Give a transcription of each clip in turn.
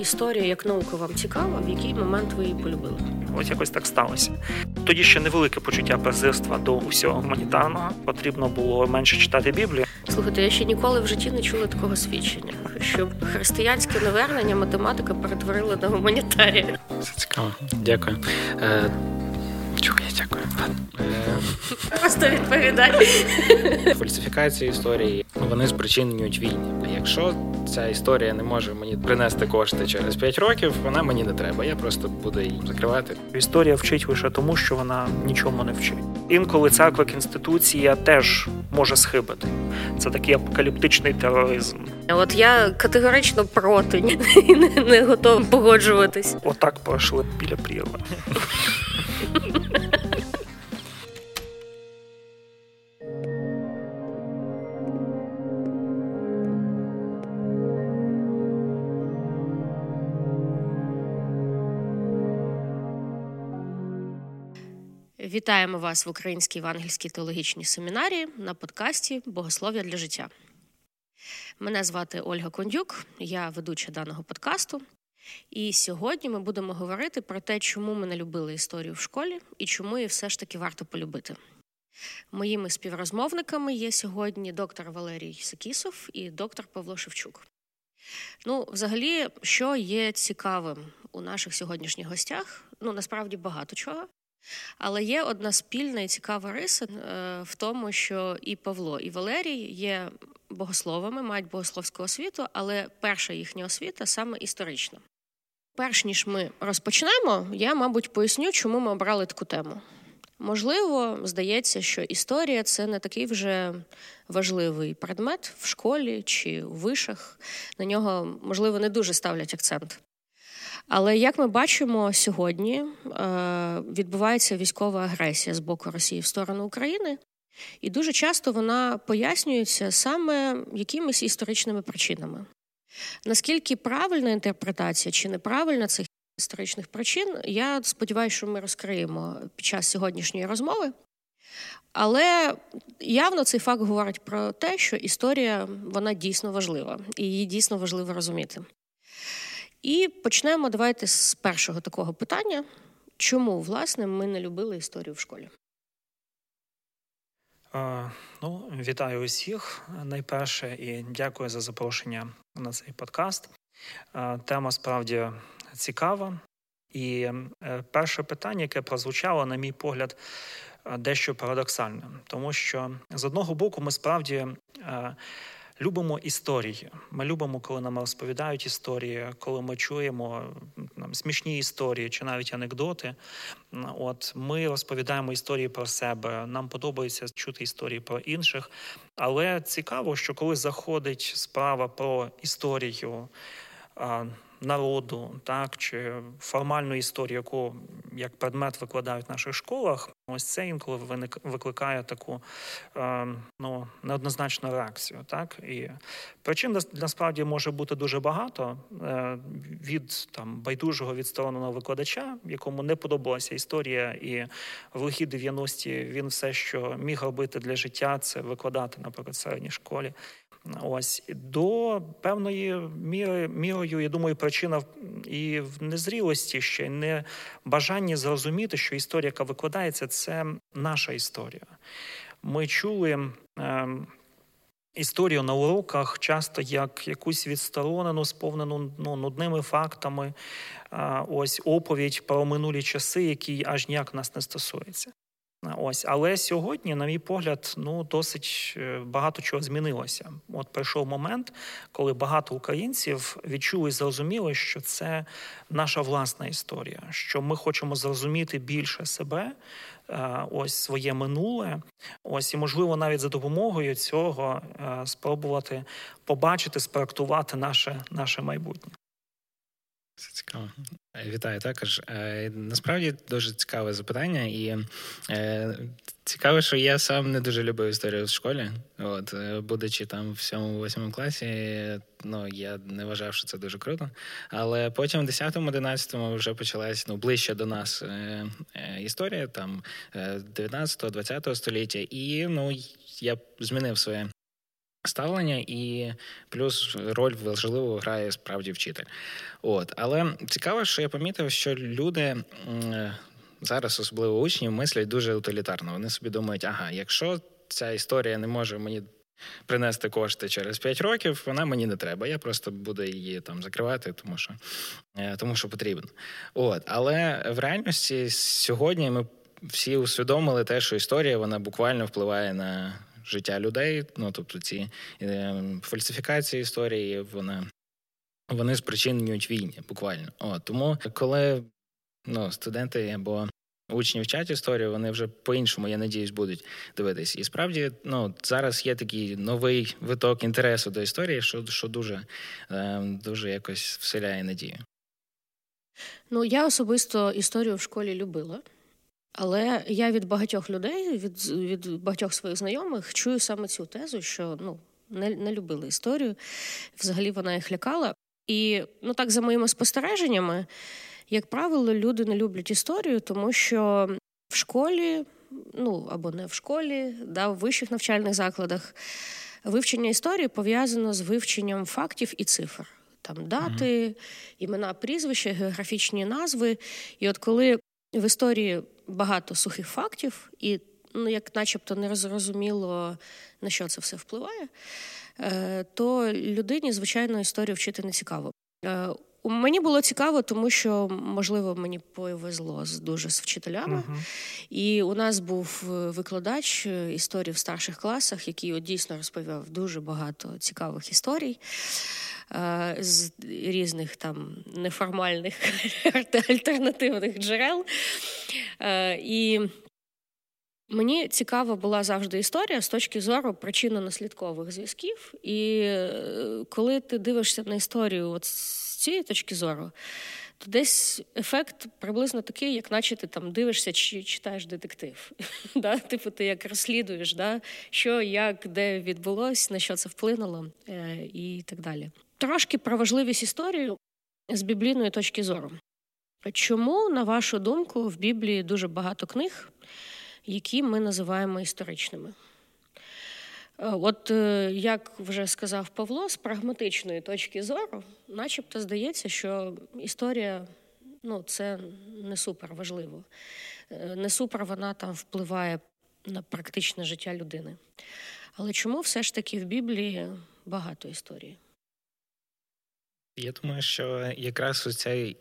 історія як наука вам цікава, в який момент ви її полюбили? Ось якось так сталося. Тоді ще невелике почуття презирства до усього гуманітарного. Потрібно було менше читати Біблію. Слухайте, я ще ніколи в житті не чула такого свідчення, щоб християнське навернення математика перетворила на гуманітарія. Це цікаво. Дякую. Чого я дякую? Просто відповідай. Фальсифікації історії вони спричинюють війни. Якщо ця історія не може мені принести кошти через 5 років, вона мені не треба. Я просто буду її закривати. Історія вчить лише тому, що вона нічому не вчить. Інколи церква конституція теж може схибити. Це такий апокаліптичний тероризм. От я категорично проти і не, не готова погоджуватись. Отак пройшли біля прірви. Вітаємо вас в Українській Євангельській теологічній семінарії на подкасті Богослов'я для життя. Мене звати Ольга Кондюк, я ведуча даного подкасту. І сьогодні ми будемо говорити про те, чому ми не любили історію в школі і чому її все ж таки варто полюбити. Моїми співрозмовниками є сьогодні доктор Валерій Сакісов і доктор Павло Шевчук. Ну, взагалі, що є цікавим у наших сьогоднішніх гостях? Ну, насправді багато чого. Але є одна спільна і цікава риса е, в тому, що і Павло, і Валерій є богословами, мають богословську освіту, але перша їхня освіта саме історична. Перш ніж ми розпочнемо, я, мабуть, поясню, чому ми обрали таку тему. Можливо, здається, що історія це не такий вже важливий предмет в школі чи у вишах. На нього, можливо, не дуже ставлять акцент. Але як ми бачимо сьогодні, е, відбувається військова агресія з боку Росії в сторону України, і дуже часто вона пояснюється саме якимись історичними причинами. Наскільки правильна інтерпретація чи неправильна цих історичних причин, я сподіваюся, що ми розкриємо під час сьогоднішньої розмови. Але явно цей факт говорить про те, що історія вона дійсно важлива, і її дійсно важливо розуміти. І почнемо давайте з першого такого питання: чому, власне, ми не любили історію в школі? Ну, Вітаю усіх найперше і дякую за запрошення на цей подкаст. Тема справді цікава. І е, перше питання, яке прозвучало, на мій погляд, дещо парадоксальне, тому що з одного боку ми справді любимо історії. Ми любимо, коли нам розповідають історії, коли ми чуємо нам смішні історії чи навіть анекдоти. От ми розповідаємо історії про себе. Нам подобається чути історії про інших. Але цікаво, що коли заходить справа про історію народу, так чи формальну історію, яку як предмет викладають в наших школах, ось це інколи викликає таку е, ну неоднозначну реакцію. Так і причин насправді може бути дуже багато е, від там байдужого відстороненого викладача, якому не подобалася історія, і в лихі 90-ті він все, що міг робити для життя, це викладати, наприклад, в середній школі. Ось до певної міри мірою, я думаю, причина і в незрілості ще не бажанні зрозуміти, що історія, яка викладається, це наша історія. Ми чули. Е, Історію на уроках часто як якусь відсторонену, сповнену ну, нудними фактами, ось оповідь про минулі часи, які аж ніяк нас не стосуються. Ось, але сьогодні, на мій погляд, ну досить е, багато чого змінилося. От прийшов момент, коли багато українців відчули і зрозуміли, що це наша власна історія, що ми хочемо зрозуміти більше себе, е, ось своє минуле. Ось і можливо навіть за допомогою цього е, спробувати побачити, спроектувати наше, наше майбутнє. Це цікаво. Е, вітаю також. Е, насправді дуже цікаве запитання, і е, цікаво, що я сам не дуже любив історію в школі. От, будучи там в 7-8 класі, ну я не вважав, що це дуже круто. Але потім в 10-11 вже почалась ну, ближче до нас історія там 19-20 століття, і ну я змінив своє ставлення, і плюс роль важливу грає справді вчитель. От, але цікаво, що я помітив, що люди. Зараз особливо учні мислять дуже утилітарно. Вони собі думають, ага, якщо ця історія не може мені принести кошти через 5 років, вона мені не треба. Я просто буду її там закривати, тому що е, тому що потрібно. От, Але в реальності сьогодні ми всі усвідомили те, що історія вона буквально впливає на життя людей. Ну тобто ці е, фальсифікації історії, вона. Вони спричинюють війни, буквально. О, Тому, коли ну, студенти або учні вчать історію, вони вже по-іншому, я надіюсь, будуть дивитись. І справді, ну зараз є такий новий виток інтересу до історії, що що дуже, е, дуже якось вселяє надію. Ну, я особисто історію в школі любила. Але я від багатьох людей, від від багатьох своїх знайомих, чую саме цю тезу, що ну не не любили історію. Взагалі вона їх лякала. І ну так за моїми спостереженнями, як правило, люди не люблять історію, тому що в школі, ну або не в школі, да, в вищих навчальних закладах вивчення історії пов'язано з вивченням фактів і цифр. Там дати, імена, прізвища, географічні назви. І от коли в історії багато сухих фактів, і ну, як начебто не зрозуміло, на що це все впливає, е, то людині, звичайно, історію вчити не цікаво. Е, Мені було цікаво, тому що можливо мені повезло з дуже з вчителями. Uh-huh. І у нас був е, викладач історії в старших класах, який от дійсно розповів дуже багато цікавих історій з різних там неформальних альтернативних джерел. І Мені цікава була завжди історія з точки зору причинно-наслідкових зв'язків. І коли ти дивишся на історію от цієї точки зору, то десь ефект приблизно такий, як наче ти там дивишся чи читаєш детектив. да? Типу, ти як розслідуєш, да? що, як, де відбулось, на що це вплинуло е, і так далі. Трошки про важливість історії з біблійної точки зору. Чому, на вашу думку, в Біблії дуже багато книг, які ми називаємо історичними? Е, от е, як вже сказав Павло, з прагматичної точки зору, начебто здається, що історія ну, це не супер важливо. Е, не супер вона там впливає на практичне життя людини. Але чому все ж таки в Біблії багато історії? Я думаю, що якраз оця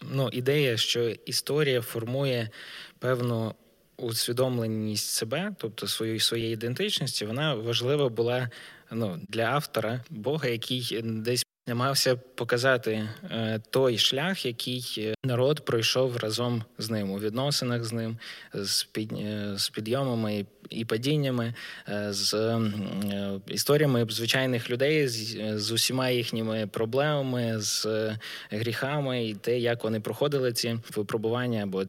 ну, ідея, що історія формує певну усвідомленість себе, тобто своєї своєї ідентичності, вона важлива була ну, для автора Бога, який десь намагався показати е, той шлях, який народ пройшов разом з ним у відносинах з ним, з під е, з підйомами і падіннями, е, з е, історіями звичайних людей, з усіма їхніми проблемами, з гріхами, і те, як вони проходили ці випробування або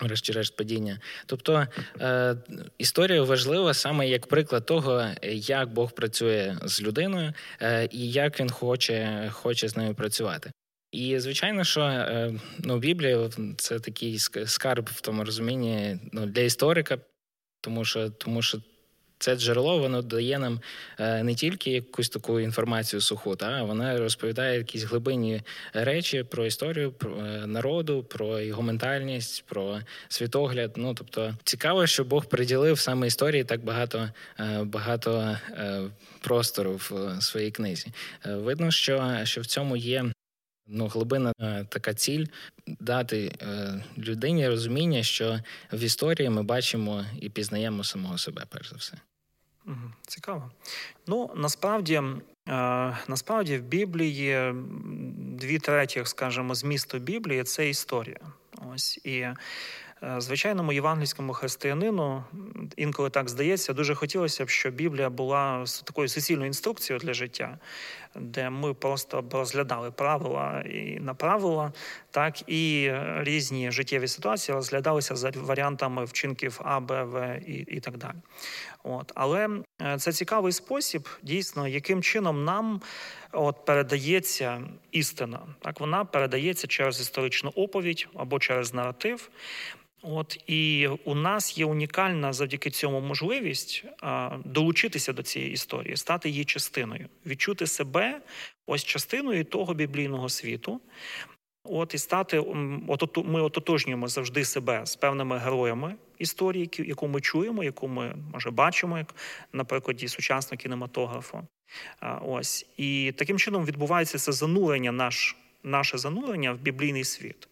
Врешті-решт падіння. Тобто е, історія важлива саме як приклад того, як Бог працює з людиною е, і як він хоче хоче з нею працювати. І звичайно, що е, ну, Біблія це такий скарб в тому розумінні ну, для історика, тому що тому що це джерело воно дає нам е, не тільки якусь таку інформацію суху, та вона розповідає якісь глибинні речі про історію про е, народу, про його ментальність, про світогляд. Ну тобто цікаво, що Бог приділив саме історії так багато е, багато простору в своїй книзі. Видно, що, що в цьому є. Ну, глибина така ціль дати людині розуміння, що в історії ми бачимо і пізнаємо самого себе, перш за все. Цікаво. Ну насправді, е, насправді в Біблії дві третіх, скажімо, змісту Біблії це історія. Ось і Е, звичайному євангельському християнину інколи так здається, дуже хотілося б, щоб Біблія була такою суцільною інструкцією для життя, де ми просто розглядали правила і на правила, так і різні життєві ситуації розглядалися за варіантами вчинків А, Б, В і, і так далі. От але е, це цікавий спосіб, дійсно, яким чином нам от передається істина. Так вона передається через історичну оповідь або через наратив. От і у нас є унікальна завдяки цьому можливість а, долучитися до цієї історії, стати її частиною, відчути себе ось частиною того біблійного світу. От і стати ми ототожнюємо завжди себе з певними героями історії, яку ми чуємо, яку ми може бачимо, як на прикладі сучасного кінематографу. Ось і таким чином відбувається це занурення, наш, наше занурення в біблійний світ.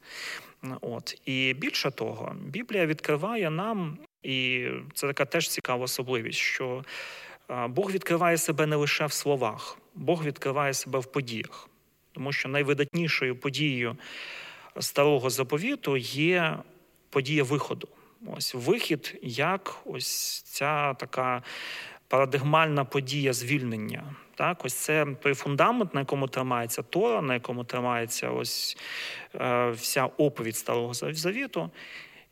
От і більше того, Біблія відкриває нам, і це така теж цікава особливість, що Бог відкриває себе не лише в словах, Бог відкриває себе в подіях, тому що найвидатнішою подією старого заповіту є подія виходу. Ось вихід, як ось ця така парадигмальна подія звільнення. Так, ось це той фундамент, на якому тримається Тора, на якому тримається ось е, вся оповідь Старого Завіту.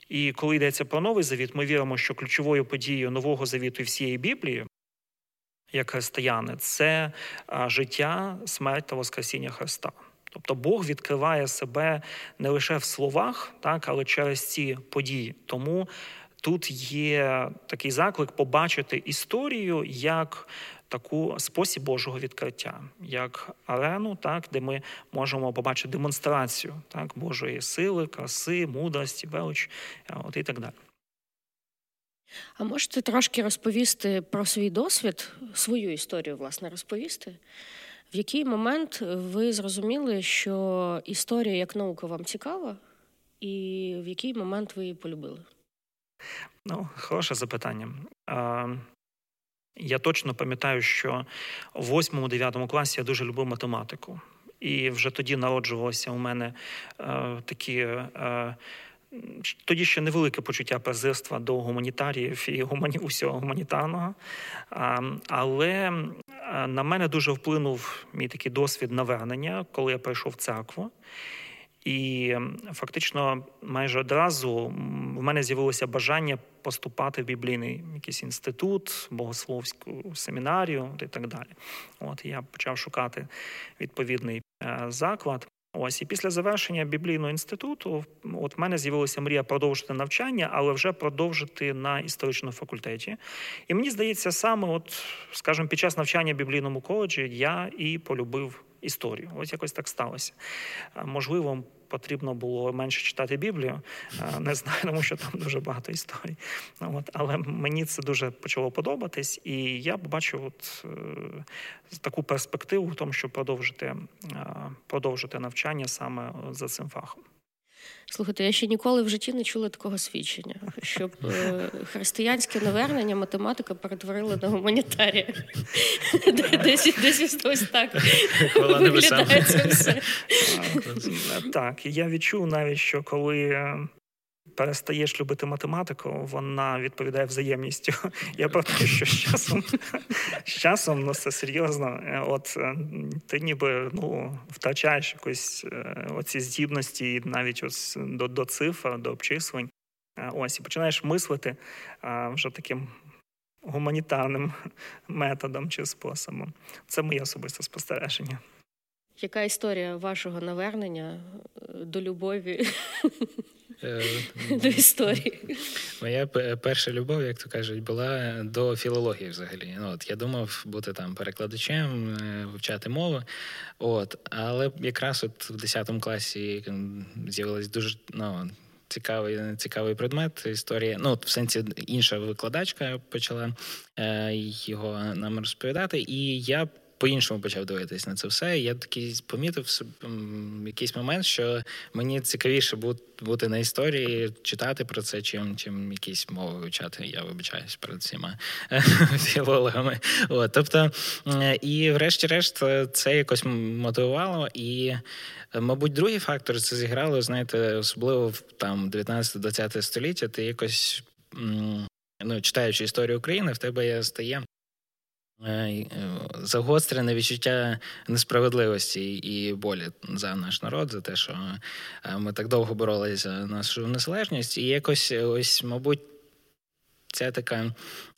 І коли йдеться про новий завіт, ми віримо, що ключовою подією нового завіту і всієї Біблії, як християни, це е, життя, смерть та Воскресіння Христа. Тобто Бог відкриває себе не лише в словах, так, але через ці події. Тому тут є такий заклик побачити історію як таку спосіб Божого відкриття, як арену, так, де ми можемо побачити демонстрацію так, Божої сили, краси, мудрості, велич от і так далі. А можете трошки розповісти про свій досвід, свою історію, власне, розповісти? В який момент ви зрозуміли, що історія як наука вам цікава, і в який момент ви її полюбили? Ну, хороше запитання. Я точно пам'ятаю, що в 8-9 класі я дуже любив математику. І вже тоді народжувалося у мене е, такі. Е, тоді ще невелике почуття презирства до гуманітаріїв і гумані... усього гуманітарного. А, але е, на мене дуже вплинув мій такий досвід навернення, коли я прийшов в церкву. І фактично майже одразу в мене з'явилося бажання поступати в біблійний якийсь інститут, богословську семінарію і так далі. От я почав шукати відповідний е, заклад. Ось і після завершення біблійного інституту, от в мене з'явилася мрія продовжити навчання, але вже продовжити на історичному факультеті. І мені здається, саме, от, скажімо, під час навчання в біблійному коледжі я і полюбив історію. Ось якось так сталося. Можливо, потрібно було менше читати Біблію. Не знаю, тому що там дуже багато історій. От, Але мені це дуже почало подобатись, і я бачу от е, таку перспективу в тому, щоб продовжити, продовжити навчання саме за цим фахом. Слухайте, я ще ніколи в житті не чула такого свідчення, щоб е, християнське навернення математика перетворила на гуманітарія. Десь десь ось так виглядає це все. Так, я відчув навіть, що коли е, перестаєш любити математику, вона відповідає взаємністю. Я про те, що з часом з часом ну це серйозно. От е, ти ніби ну втрачаєш якось е, оці здібності, навіть ось до, до цифр, до обчислень. Е, ось і починаєш мислити вже таким. Гуманітарним методом чи способом. Це моє особисте спостереження. Яка історія вашого навернення до любові Е, до історії. Моя перша любов, як то кажуть, була до філології взагалі. Ну, от Я думав бути там перекладачем, е, вивчати мову. От, Але якраз от в 10 класі з'явилась дуже ну, цікавий цікавий предмет. Історія. Ну, в сенсі інша викладачка почала е, його нам розповідати, і я по-іншому почав дивитись на це все. Я такий помітив якийсь момент, що мені цікавіше бути на історії, читати про це, чим чим якісь мови вивчати. Я вибачаюсь перед всіма філологами. От, Тобто, і, врешті-решт, це якось мотивувало. І, мабуть, другий фактор це зіграло, знаєте, особливо в там 19-20 століття, ти якось. Ну, читаючи історію України, в тебе стає Е, е, загострене відчуття несправедливості і болі за наш народ, за те, що е, ми так довго боролися за нашу незалежність, і якось ось, мабуть. Ця така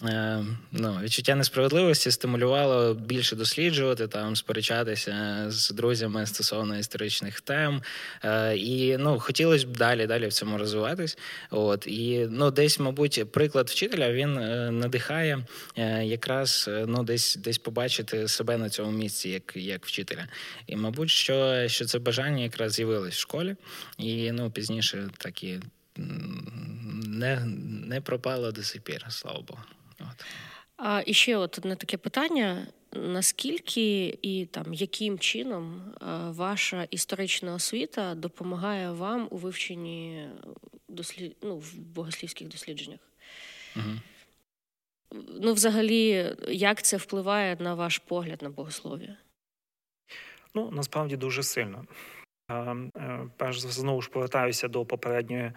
е, ну, відчуття несправедливості стимулювало більше досліджувати, там сперечатися з друзями стосовно історичних тем. Е, і ну, хотілося б далі далі в цьому розвиватись. От І ну, десь, мабуть, приклад вчителя він е, надихає якраз ну, десь десь побачити себе на цьому місці як як вчителя. І, мабуть, що що це бажання якраз з'явилось в школі, і ну, пізніше так і не не пропало до сих пір, слава Богу. От. А і ще от одне таке питання: наскільки і там яким чином ваша історична освіта допомагає вам у вивченні дослід... ну, в богослівських дослідженнях? Угу. Ну, взагалі, як це впливає на ваш погляд на богослов'я? Ну, насправді дуже сильно. Е, перш за все, знову ж повертаюся до попередньої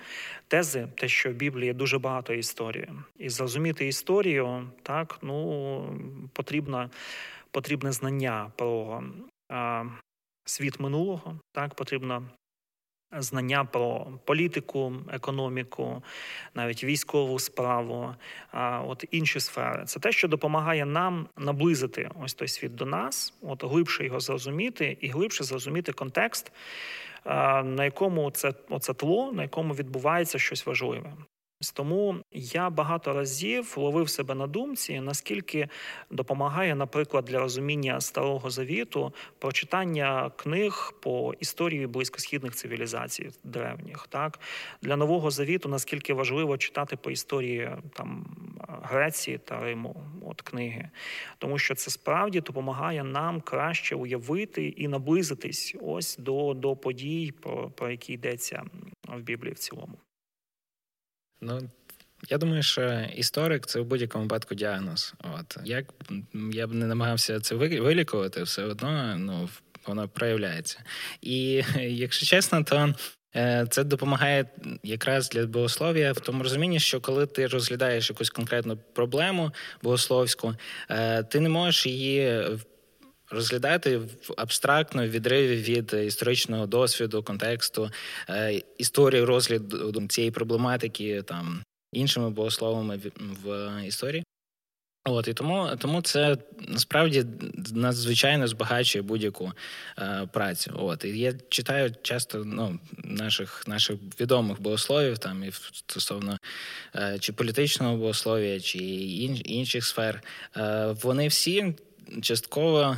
тези, те, що в Біблії дуже багато історії, і зрозуміти історію так ну потрібно потрібне знання про світ минулого, так потрібно знання про політику, економіку, навіть військову справу, а от інші сфери. Це те, що допомагає нам наблизити ось той світ до нас, от глибше його зрозуміти і глибше зрозуміти контекст, на якому це оце тло, на якому відбувається щось важливе. Тому я багато разів ловив себе на думці, наскільки допомагає, наприклад, для розуміння старого завіту прочитання книг по історії близькосхідних цивілізацій древніх, так для нового завіту, наскільки важливо читати по історії там Греції та Риму, от книги, тому що це справді допомагає нам краще уявити і наблизитись ось до до подій, про, про які йдеться в Біблії в цілому. Ну, я думаю, що історик це в будь-якому випадку діагноз. От як я б не намагався це вилікувати, все одно ну, воно проявляється. І якщо чесно, то. Е, це допомагає якраз для богослов'я в тому розумінні, що коли ти розглядаєш якусь конкретну проблему богословську, е, ти не можеш її розглядати в абстрактно відриві від історичного досвіду, контексту, е, історії розгляду цієї проблематики там іншими богословами в історії. От і тому тому це насправді надзвичайно збагачує будь-яку е, працю. От і я читаю часто ну, наших наших відомих богословів, там і стосовно е, чи політичного богослов'я, чи ін, інших сфер. Е, вони всі частково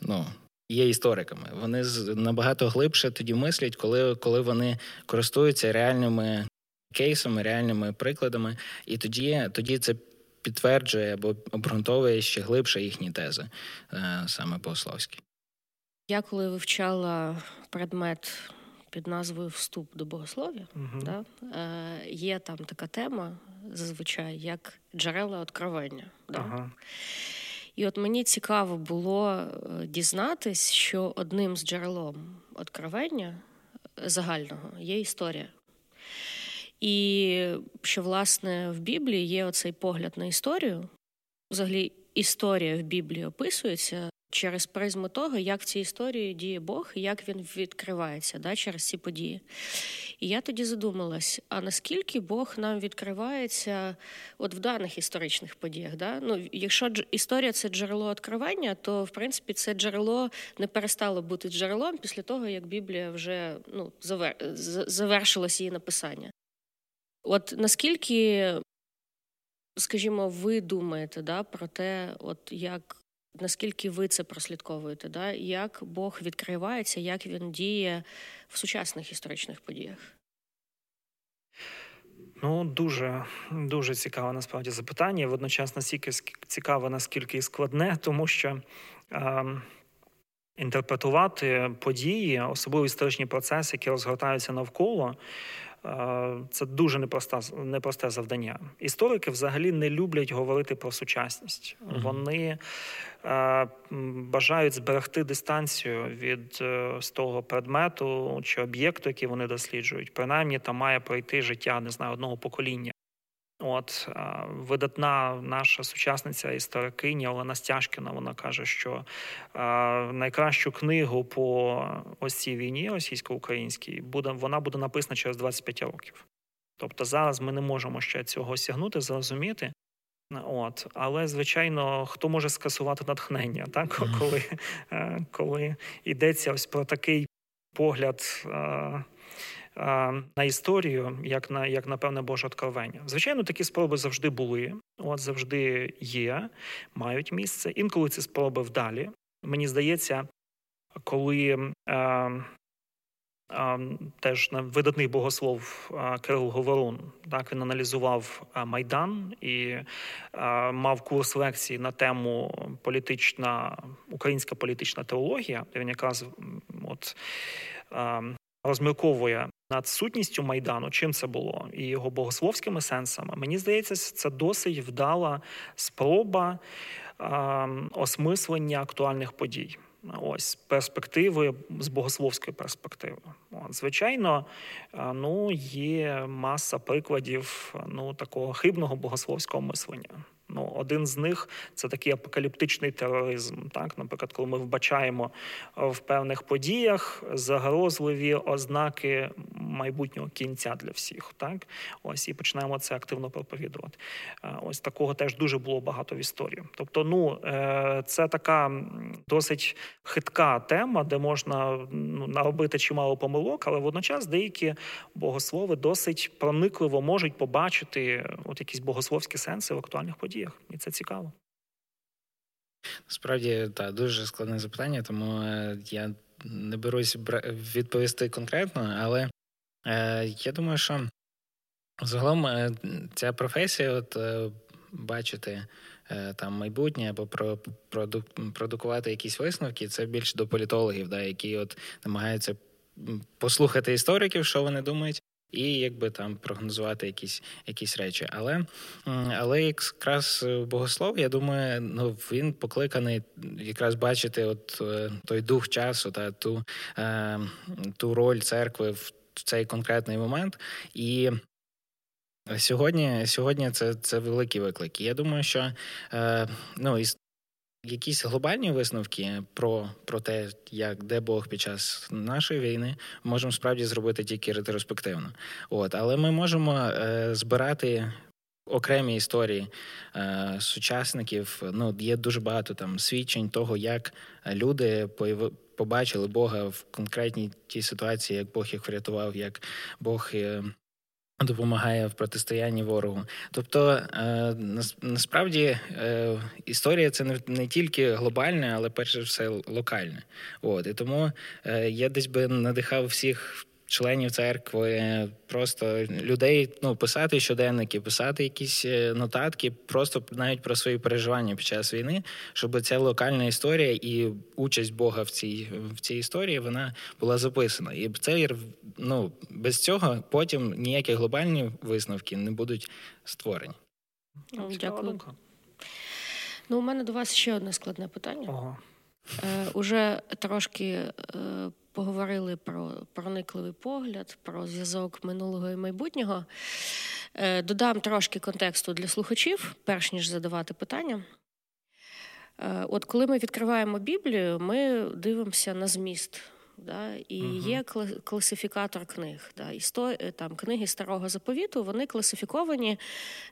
ну, є істориками. Вони набагато глибше тоді мислять, коли, коли вони користуються реальними кейсами, реальними прикладами, і тоді, тоді це. Підтверджує або обґрунтовує ще глибше їхні тези, е, саме богословські. Я коли вивчала предмет під назвою Вступ до богослов'я, uh да, е, є там така тема зазвичай як джерела откровення. Да. Uh-huh. І от мені цікаво було е, дізнатись, що одним з джерелом откровення е, загального є історія. І що, власне, в Біблії є оцей погляд на історію. Взагалі, історія в Біблії описується через призму того, як в цій історії діє Бог і як він відкривається да, через ці події. І я тоді задумалась: а наскільки Бог нам відкривається от в даних історичних подіях? Да? Ну, Якщо історія це джерело відкривання, то в принципі це джерело не перестало бути джерелом після того, як Біблія вже ну, завер... завершилось її написання. От наскільки, скажімо, ви думаєте да, про те, от як Наскільки ви це прослідковуєте? Да? Як Бог відкривається, як він діє в сучасних історичних подіях? Ну, дуже дуже цікаве насправді запитання. Водночас настільки цікаве, наскільки і складне, тому що е, інтерпретувати події, особливо історичні процеси, які розгортаються навколо, це дуже непроста непросте завдання. Історики взагалі не люблять говорити про сучасність. Угу. Вони е, бажають зберегти дистанцію від е, з того предмету чи об'єкту, який вони досліджують. Принаймні, там має пройти життя не знаю, одного покоління. От видатна наша сучасниця історикиня Олена Стяжкіна, вона каже, що найкращу книгу по ось цій війні російсько-українській буде вона буде написана через 25 років. Тобто зараз ми не можемо ще цього осягнути, зрозуміти. От, але звичайно, хто може скасувати натхнення, так коли е, коли йдеться ось про такий погляд е, е, на історію, як на як на певне Боже откровення. Звичайно, такі спроби завжди були, от завжди є, мають місце. Інколи ці спроби вдалі. Мені здається, коли а, Теж видатний богослов Кирил Говорун. Так він аналізував майдан і мав курс лекцій на тему політична українська політична теологія. де Він якраз от розмірковує над сутністю майдану, чим це було, і його богословськими сенсами. Мені здається, це досить вдала спроба осмислення актуальних подій. Ось перспективи з богословської перспективи. От, Звичайно, ну є маса прикладів ну такого хибного богословського мислення. Ну, один з них це такий апокаліптичний тероризм. Так, наприклад, коли ми вбачаємо в певних подіях загрозливі ознаки майбутнього кінця для всіх, так ось і починаємо це активно проповідувати. Ось такого теж дуже було багато в історії. Тобто, ну е, це така досить хитка тема, де можна ну, наробити чимало помилок, але водночас деякі богослови досить проникливо можуть побачити от якісь богословські сенси в актуальних подіях і це цікаво. Справді, так, дуже складне запитання, тому е, я не берусь відповісти конкретно, але е, я думаю, що загалом е, ця професія, от е, бачити е, там майбутнє або про, проду, продукувати якісь висновки, це більше до політологів, да, які от намагаються послухати істориків, що вони думають, і якби там прогнозувати якісь якісь речі. Але але якраз богослов, я думаю, ну він покликаний якраз бачити от е, той дух часу та ту, е, ту роль церкви в цей конкретний момент. І Сьогодні сьогодні це це великі виклики. Я думаю, що е, ну, якісь глобальні висновки про про те, як де Бог під час нашої війни, можемо справді зробити тільки ретроспективно. От, але ми можемо е, збирати. Окремі історії е, сучасників, ну є дуже багато там свідчень того, як люди побачили Бога в конкретній тій ситуації, як Бог їх врятував, як Бог е, Допомагає в протистоянні ворогу. Тобто е, насправді е, історія це не тільки глобальне, але перше все локальне. От і тому я десь би надихав всіх членів церкви, просто людей ну, писати щоденники, писати якісь е, нотатки, просто навіть про свої переживання під час війни, щоб ця локальна історія і участь Бога в цій в цій історії вона була записана. І це ну, без цього потім ніякі глобальні висновки не будуть створені. Ну, дякую. Ну, у мене до вас ще одне складне питання. Ага. Е, Уже трошки е, поговорили про проникливий погляд, про зв'язок минулого і майбутнього. Е, додам трошки контексту для слухачів, перш ніж задавати питання. Е, от коли ми відкриваємо Біблію, ми дивимося на зміст. Да, І uh є класифікатор книг. Да, Істо... Е, там, Книги старого заповіту вони класифіковані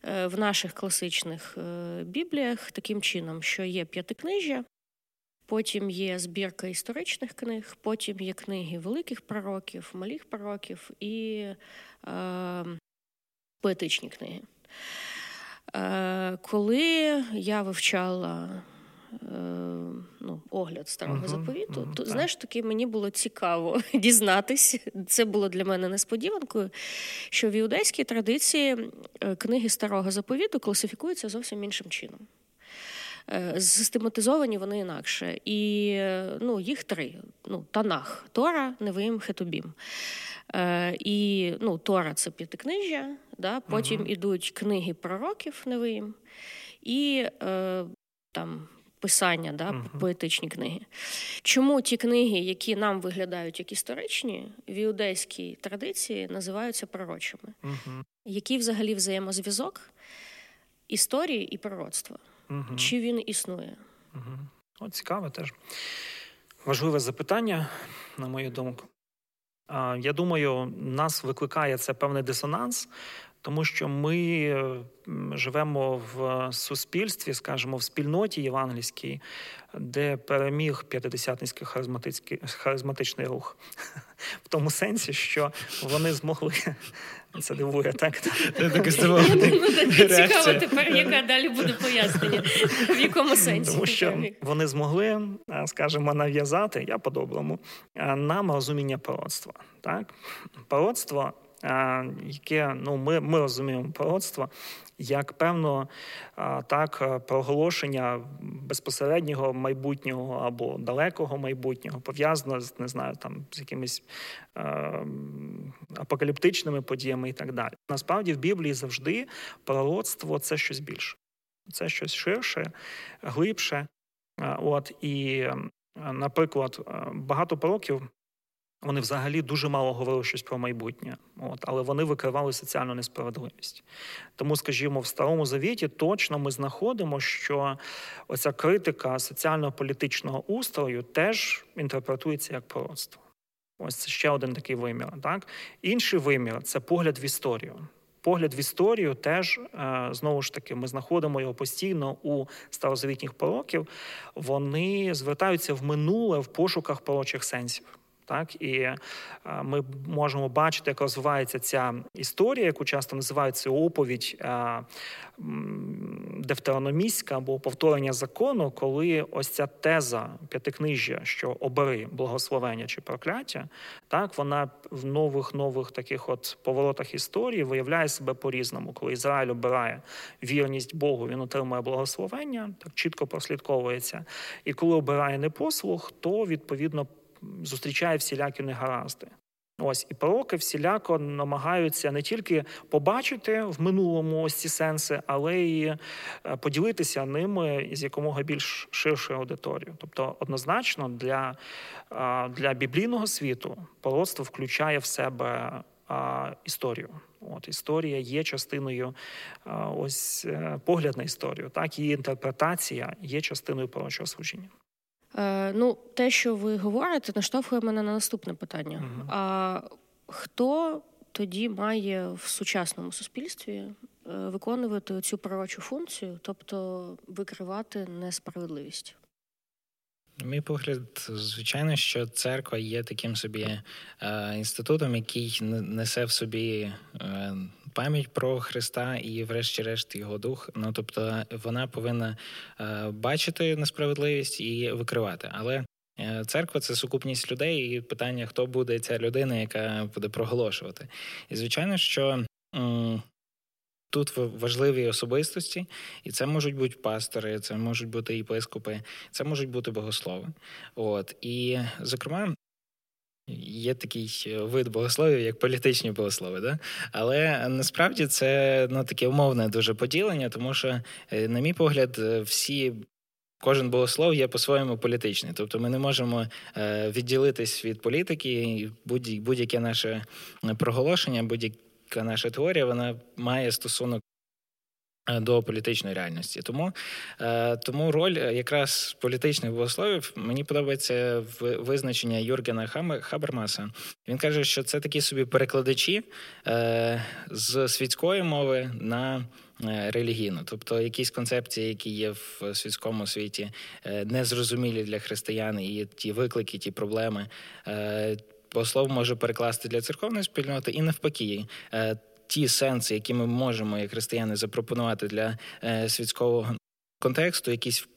в наших класичних бібліях таким чином, що є п'ятикнижжя, Потім є збірка історичних книг, потім є книги великих пророків, малих пророків і е, поетичні книги. Е, Коли я вивчала е, ну, огляд старого uh-huh, заповіту, uh-huh, то так. знаєш таки мені було цікаво дізнатись. Це було для мене несподіванкою, що в іудейській традиції е, книги старого заповіту класифікуються зовсім іншим чином. Е, систематизовані вони інакше. І ну, їх три: Ну, Танах, Тора, Невим, Хетобім. Е, І ну, Тора це п'ятикнижжя, да? потім uh ідуть книги пророків Невим і е, там. Писання, да, uh-huh. поетичні книги. Чому ті книги, які нам виглядають як історичні, в іудейській традиції називаються пророчими? Uh-huh. Який взагалі взаємозв'язок історії і пророцтва? Угу. Чи він існує? Угу. О, цікаве теж важливе запитання, на мою думку. Я думаю, нас викликає це певний дисонанс, тому що ми живемо в суспільстві, скажімо, в спільноті євангельській, де переміг п'ятидесятницький харизматичний рух, в тому сенсі, що вони змогли. Це дивує, так? Ну, цікаво тепер, яка далі буде пояснення, в якому сенсі. Тому що вони змогли, скажімо, нав'язати, я по-доброму, нам розуміння пророцтва. Так? Пророцтво яке ну ми ми розуміємо пророцтво як певно так проголошення безпосереднього майбутнього або далекого майбутнього пов'язано з не знаю там з якимись апокаліптичними подіями і так далі. Насправді в Біблії завжди пророцтво це щось більше, це щось ширше, глибше. От і, наприклад, багато пророків вони взагалі дуже мало говорили щось про майбутнє, от але вони викривали соціальну несправедливість. Тому, скажімо, в старому завіті точно ми знаходимо, що оця критика соціально-політичного устрою теж інтерпретується як пророцтво. Ось це ще один такий вимір. Так інший вимір це погляд в історію. Погляд в історію теж е, знову ж таки ми знаходимо його постійно у старозавітніх пророків. Вони звертаються в минуле в пошуках пророчих сенсів. Так і е, ми можемо бачити, як розвивається ця історія, яку часто називають це оповідь е, Девтерономістська або повторення закону, коли ось ця теза п'ятикнижжя, що обери благословення чи прокляття, так вона в нових нових таких от поворотах історії виявляє себе по-різному. Коли Ізраїль обирає вірність Богу, він отримує благословення, так чітко прослідковується. І коли обирає непослух, то відповідно зустрічає всілякі негаразди. Ось і пророки всіляко намагаються не тільки побачити в минулому ось ці сенси, але й е, поділитися ними з якомога більш ширшою аудиторією. Тобто, однозначно для для біблійного світу пророцтво включає в себе історію. От історія є частиною ось е, погляд на історію, так її інтерпретація є частиною пророчого служіння. Е, ну, те, що ви говорите, наштовхує мене на наступне питання. Угу. А хто тоді має в сучасному суспільстві е, виконувати цю пророчу функцію, тобто викривати несправедливість? Мій погляд, звичайно, що церква є таким собі е, інститутом, який несе в собі е, пам'ять про Христа і, врешті-решт, його дух. Ну тобто, вона повинна е, бачити несправедливість і викривати. Але е, церква це сукупність людей, і питання, хто буде ця людина, яка буде проголошувати. І звичайно, що Тут важливі особистості, і це можуть бути пастори, це можуть бути єпископи, це можуть бути богослови. От і зокрема. Є такий вид богословів, як політичні богослови, да? але насправді це ну, таке умовне дуже поділення, тому що, е, на мій погляд, всі, кожен богослов є по-своєму політичний. Тобто ми не можемо е, відділитись від політики, будь-яке наше проголошення, будь-яке наша теорія вона має стосунок. Е, до політичної реальності, тому е, тому роль якраз політичних богословів мені подобається визначення Юргена Хабермаса. Він каже, що це такі собі перекладачі е, з світської мови на релігійну, тобто якісь концепції, які є в світському світі, незрозумілі для християн, і ті виклики, ті проблеми богослов може перекласти для церковної спільноти, і навпаки. Е, ті сенси, які ми можемо, як християни, запропонувати для е, світського контексту, якісь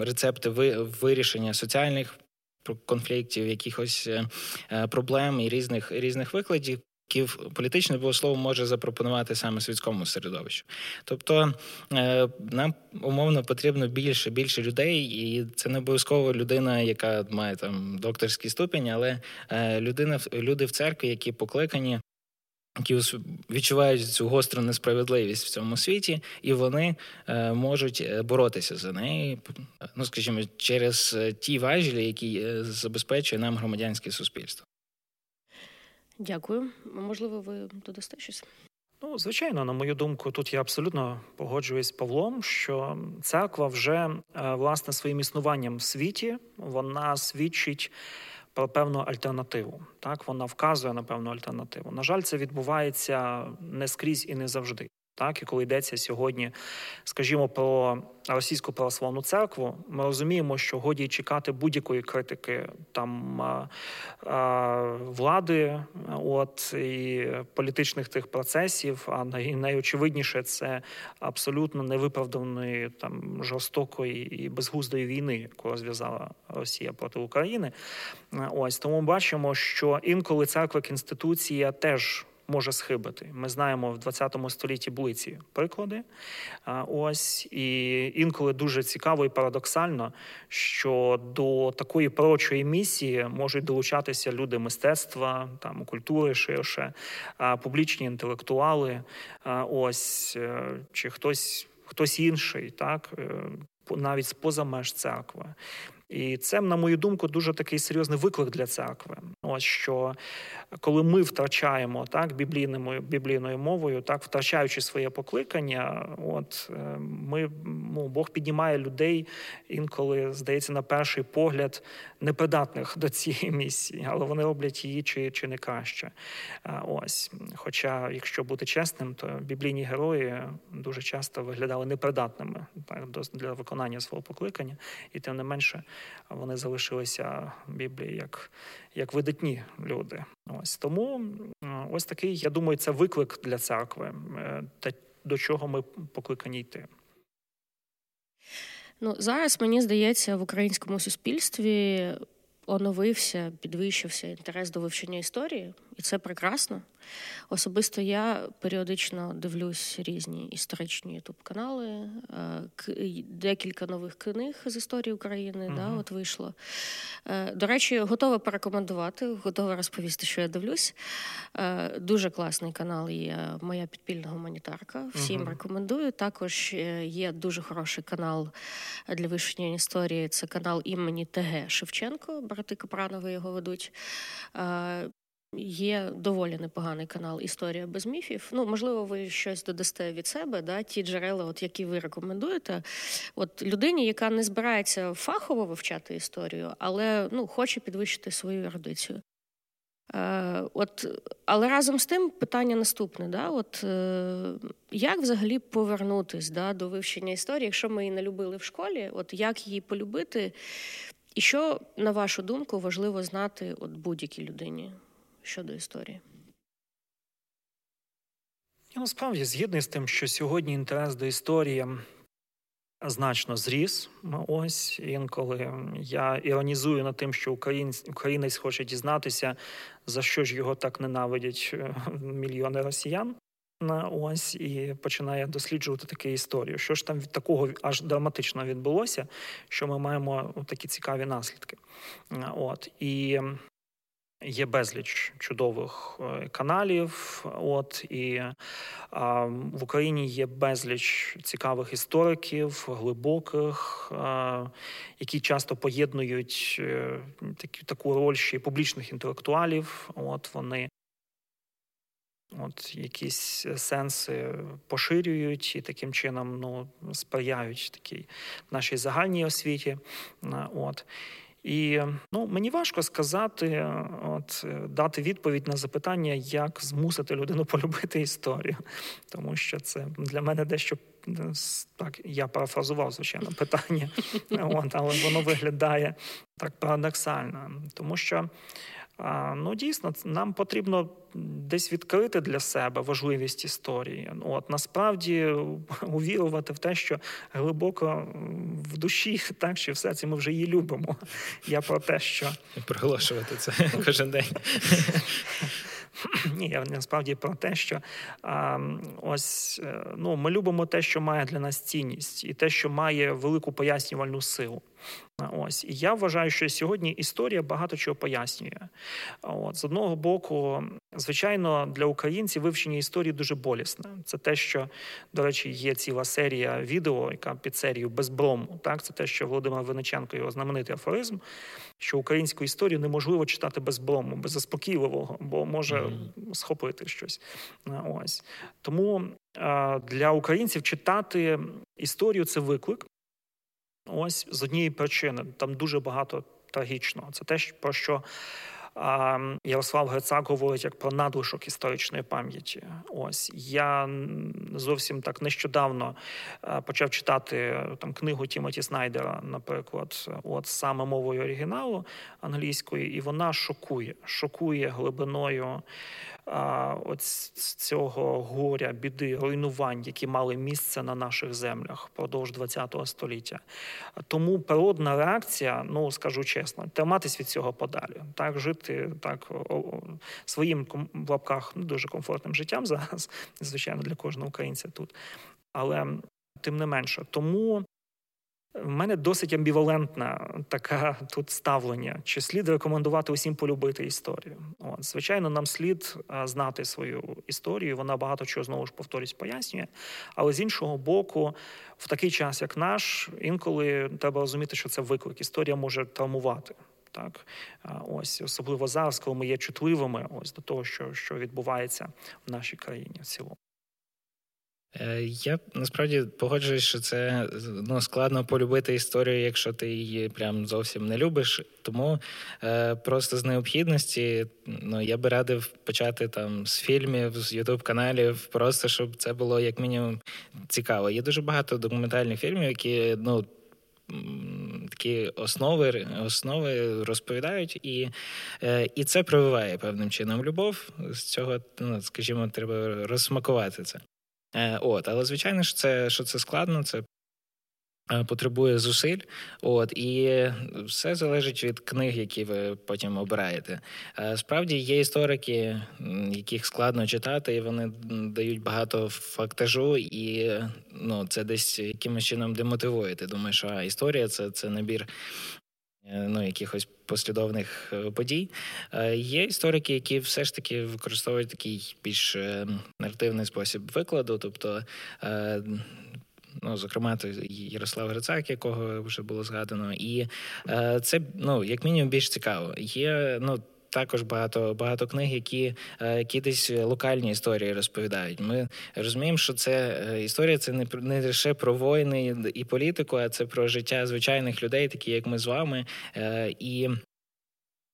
рецепти вирішення соціальних конфліктів, якихось е, проблем і різних різних викладів, політичне богослово може запропонувати саме світському середовищу. Тобто е, нам умовно потрібно більше більше людей, і це не обов'язково людина, яка має там докторський ступінь, але е, людина люди в церкві, які покликані. Які відчувають цю гостру несправедливість в цьому світі, і вони е, можуть боротися за неї, ну скажімо, через ті важелі, які забезпечує нам громадянське суспільство. Дякую. Можливо, ви додасте щось? Ну, звичайно, на мою думку, тут я абсолютно погоджуюсь з Павлом, що церква вже е, власне своїм існуванням в світі вона свідчить про певну альтернативу. Так, вона вказує на певну альтернативу. На жаль, це відбувається не скрізь і не завжди. Так, і коли йдеться сьогодні, скажімо, про російську православну церкву, ми розуміємо, що годі чекати будь-якої критики там влади, от і політичних тих процесів. А найочевидніше це абсолютно невиправданої там жорстокої і безглуздої війни, яку розв'язала Росія проти України. Ось тому бачимо, що інколи церква інституція теж може схибити. Ми знаємо, в 20 столітті були ці приклади. Ось і інколи дуже цікаво і парадоксально, що до такої пророчої місії можуть долучатися люди мистецтва, там культури ширше, публічні інтелектуали. Ось е, чи хтось. Хтось інший, так е, навіть поза меж церкви, і це, на мою думку, дуже такий серйозний виклик для церкви. Ось що коли ми втрачаємо так біблійною біблійною мовою, так втрачаючи своє покликання, от е, ми ну, Бог піднімає людей інколи здається на перший погляд непридатних до цієї місії, але вони роблять її чи чи не краще. Ось, хоча, якщо бути чесним, то біблійні герої дуже часто виглядали непридатними так, для виконання свого покликання, і тим не менше вони залишилися в Біблії як як видатні люди. Ось тому ось такий, я думаю, це виклик для церкви, е, те, до чого ми покликані йти. Ну зараз мені здається, в українському суспільстві оновився, підвищився інтерес до вивчення історії, і це прекрасно. Особисто я періодично дивлюсь різні історичні ютуб-канали, е, декілька нових книг з історії України uh-huh. да, от вийшло. Е, до речі, готова порекомендувати, готова розповісти, що я дивлюсь. Е, дуже класний канал є Моя підпільна гуманітарка. Всім uh-huh. рекомендую. Також є дуже хороший канал для вивчення історії. Це канал імені ТГ Шевченко, брати Капранови його ведуть. Є доволі непоганий канал Історія без міфів. Ну, можливо, ви щось додасте від себе, да, ті джерела, от які ви рекомендуєте. От людині, яка не збирається фахово вивчати історію, але ну, хоче підвищити свою ерудицію. Е, от, Але разом з тим питання наступне: Да? От, е, як взагалі повернутись да, до вивчення історії, якщо ми її не любили в школі, от як її полюбити? І що, на вашу думку, важливо знати от будь-якій людині? Щодо історії? Я насправді згідний з тим, що сьогодні інтерес до історії значно зріс. Ось інколи я іронізую над тим, що українець, хоче дізнатися, за що ж його так ненавидять е, мільйони росіян. На Ось і починає досліджувати таку історію. Що ж там від такого аж драматично відбулося, що ми маємо такі цікаві наслідки. От і Є безліч чудових е, каналів, от і а, в Україні є безліч цікавих істориків, глибоких, а, які часто поєднують е, такі таку роль ще публічних інтелектуалів. От вони от якісь сенси поширюють і таким чином ну сприяють такій нашій загальній освіті. От. І ну мені важко сказати, от дати відповідь на запитання, як змусити людину полюбити історію, тому що це для мене дещо так. Я парафразував звичайно питання, от, але воно виглядає так парадоксально, тому що. Ну, дійсно, нам потрібно десь відкрити для себе важливість історії. От насправді увірувати в те, що глибоко в душі, так що все це ми вже її любимо. Я про те, що проголошувати це кожен день. Ні, я насправді про те, що а, ось е, ну ми любимо те, що має для нас цінність, і те, що має велику пояснювальну силу. Ось і я вважаю, що сьогодні історія багато чого пояснює. От з одного боку, звичайно, для українців вивчення історії дуже болісне. Це те, що до речі, є ціла серія відео, яка під серією безброму. Так, це те, що Володимир Виниченко його знаменитий афоризм, що українську історію неможливо читати без брому, без заспокійливого, бо може схопити щось. Ось тому для українців читати історію це виклик. Ось з однієї причини там дуже багато трагічного. Це те, про що Ярослав Грицак говорить як про надлишок історичної пам'яті. Ось я зовсім так нещодавно почав читати там книгу Тімоті Снайдера, наприклад, от саме мовою оригіналу англійської, і вона шокує, шокує глибиною от цього горя, біди, руйнувань, які мали місце на наших землях впродовж ХХ століття. Тому природна реакція, ну скажу чесно, триматись від цього подалі, так жити так своїм в лапках не дуже комфортним життям зараз, звичайно, для кожного українця тут. Але тим не менше, тому в мене досить амбівалентне таке тут ставлення. Чи слід рекомендувати усім полюбити історію? От, Звичайно, нам слід знати свою історію. Вона багато чого знову ж повторюсь, пояснює. Але з іншого боку, в такий час, як наш, інколи треба розуміти, що це виклик. Історія може травмувати. Так, ось особливо зараз, коли ми є чутливими, ось до того, що що відбувається в нашій країні в цілому. Е, я насправді погоджуюсь, що це ну, складно полюбити історію, якщо ти її прям зовсім не любиш. Тому е, просто з необхідності ну, я би радив почати там з фільмів, з ютуб каналів, просто щоб це було як мінімум цікаво. Є дуже багато документальних фільмів, які ну. Такі основи основи розповідають, і е, і це прививає певним чином любов. З цього, ну, скажімо, треба розсмакувати це. Е, от, але звичайно ж, це що це складно, це. Е, потребує зусиль, от і все залежить від книг, які ви потім обираєте. Е, справді є історики, яких складно читати, і вони дають багато фактажу, і ну це десь якимось чином демотивує. Ти думаєш, а історія це це набір ну, якихось послідовних е, подій. Е, є історики, які все ж таки використовують такий більш наративний спосіб викладу, тобто. Ну, зокрема, то Ярослав Грицак, якого вже було згадано, і е, це ну як мінімум більш цікаво. Є ну також багато багато книг, які е, які десь локальні історії розповідають. Ми розуміємо, що це е, історія це не не лише про воїни і політику, а це про життя звичайних людей, такі як ми з вами. Е, і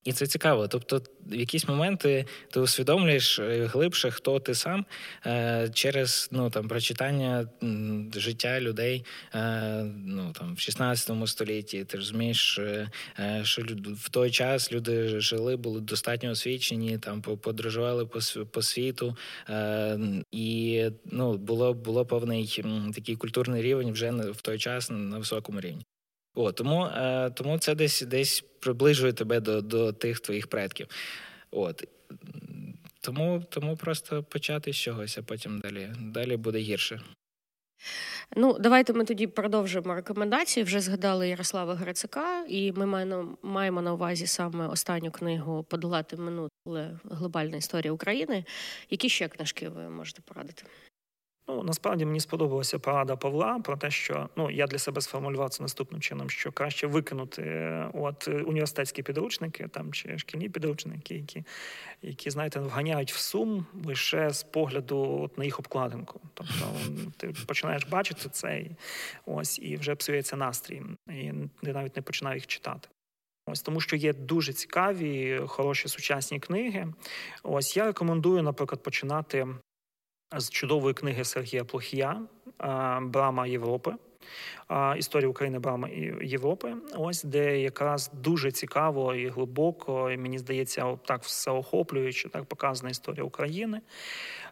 і це цікаво. Тобто, в якісь моменти ти усвідомлюєш е, глибше, хто ти сам е, через ну там прочитання життя людей е, ну там в 16 столітті. Ти розумієш, що в той час люди жили, були достатньо освічені, там подорожували по світу, і ну було було певний такий культурний рівень вже в той час на високому рівні. О, тому е, тому це десь десь приближує тебе до до тих твоїх предків. От. Тому тому просто почати з чогось, а потім далі далі буде гірше. Ну, давайте ми тоді продовжимо рекомендації. Вже згадали Ярослава Грицака, і ми маємо маємо на увазі саме останню книгу Подолати минуле глобальна історія України. Які ще книжки ви можете порадити? Ну насправді мені сподобалася порада Павла про те, що ну я для себе сформулював це наступним чином, що краще викинути е, от університетські підручники там чи шкільні підручники, які які знаєте вганяють в сум лише з погляду от, на їх обкладинку. Тобто ти починаєш бачити це і, ось і вже псується настрій, і ти навіть не починаю їх читати. Ось тому, що є дуже цікаві, хороші сучасні книги. Ось я рекомендую, наприклад, починати з чудової книги Сергія Плохія Брама Європи. Історія України Брама Європи, ось де якраз дуже цікаво і глибоко, і мені здається, так всеохоплююче, так показана історія України.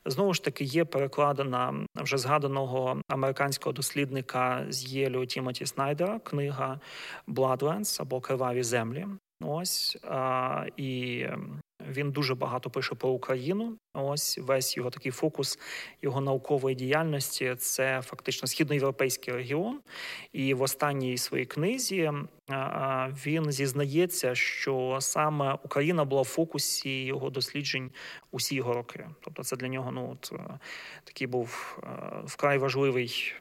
Знову ж таки, є перекладена вже згаданого американського дослідника з Єлю Тімоті Снайдера, книга Bloodlands або Криваві землі. Ось і він дуже багато пише про Україну. Ось весь його такий фокус його наукової діяльності це фактично східноєвропейський регіон. І в останній своїй книзі він зізнається, що саме Україна була в фокусі його досліджень усі його роки. Тобто, це для нього ну от е, такий був е, вкрай важливий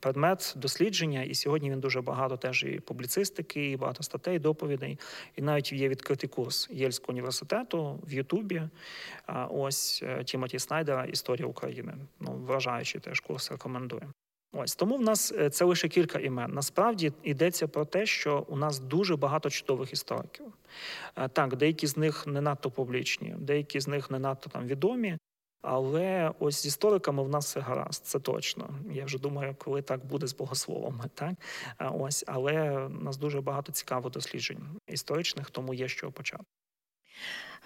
предмет дослідження, і сьогодні він дуже багато теж і публіцистики, і багато статей, доповідей. І навіть є відкритий курс Єльського університету в Ютубі. Е, Тімоті Снайдера Історія України. Ну вражаючий теж курс рекомендую. Ось тому в нас е, це лише кілька імен. Насправді йдеться про те, що у нас дуже багато чудових істориків. Е, так, деякі з них не надто публічні, деякі з них не надто там відомі. Але ось з істориками в нас все гаразд, це точно. Я вже думаю, коли так буде з богословами. Так ось, але у нас дуже багато цікавих досліджень історичних, тому є що почати.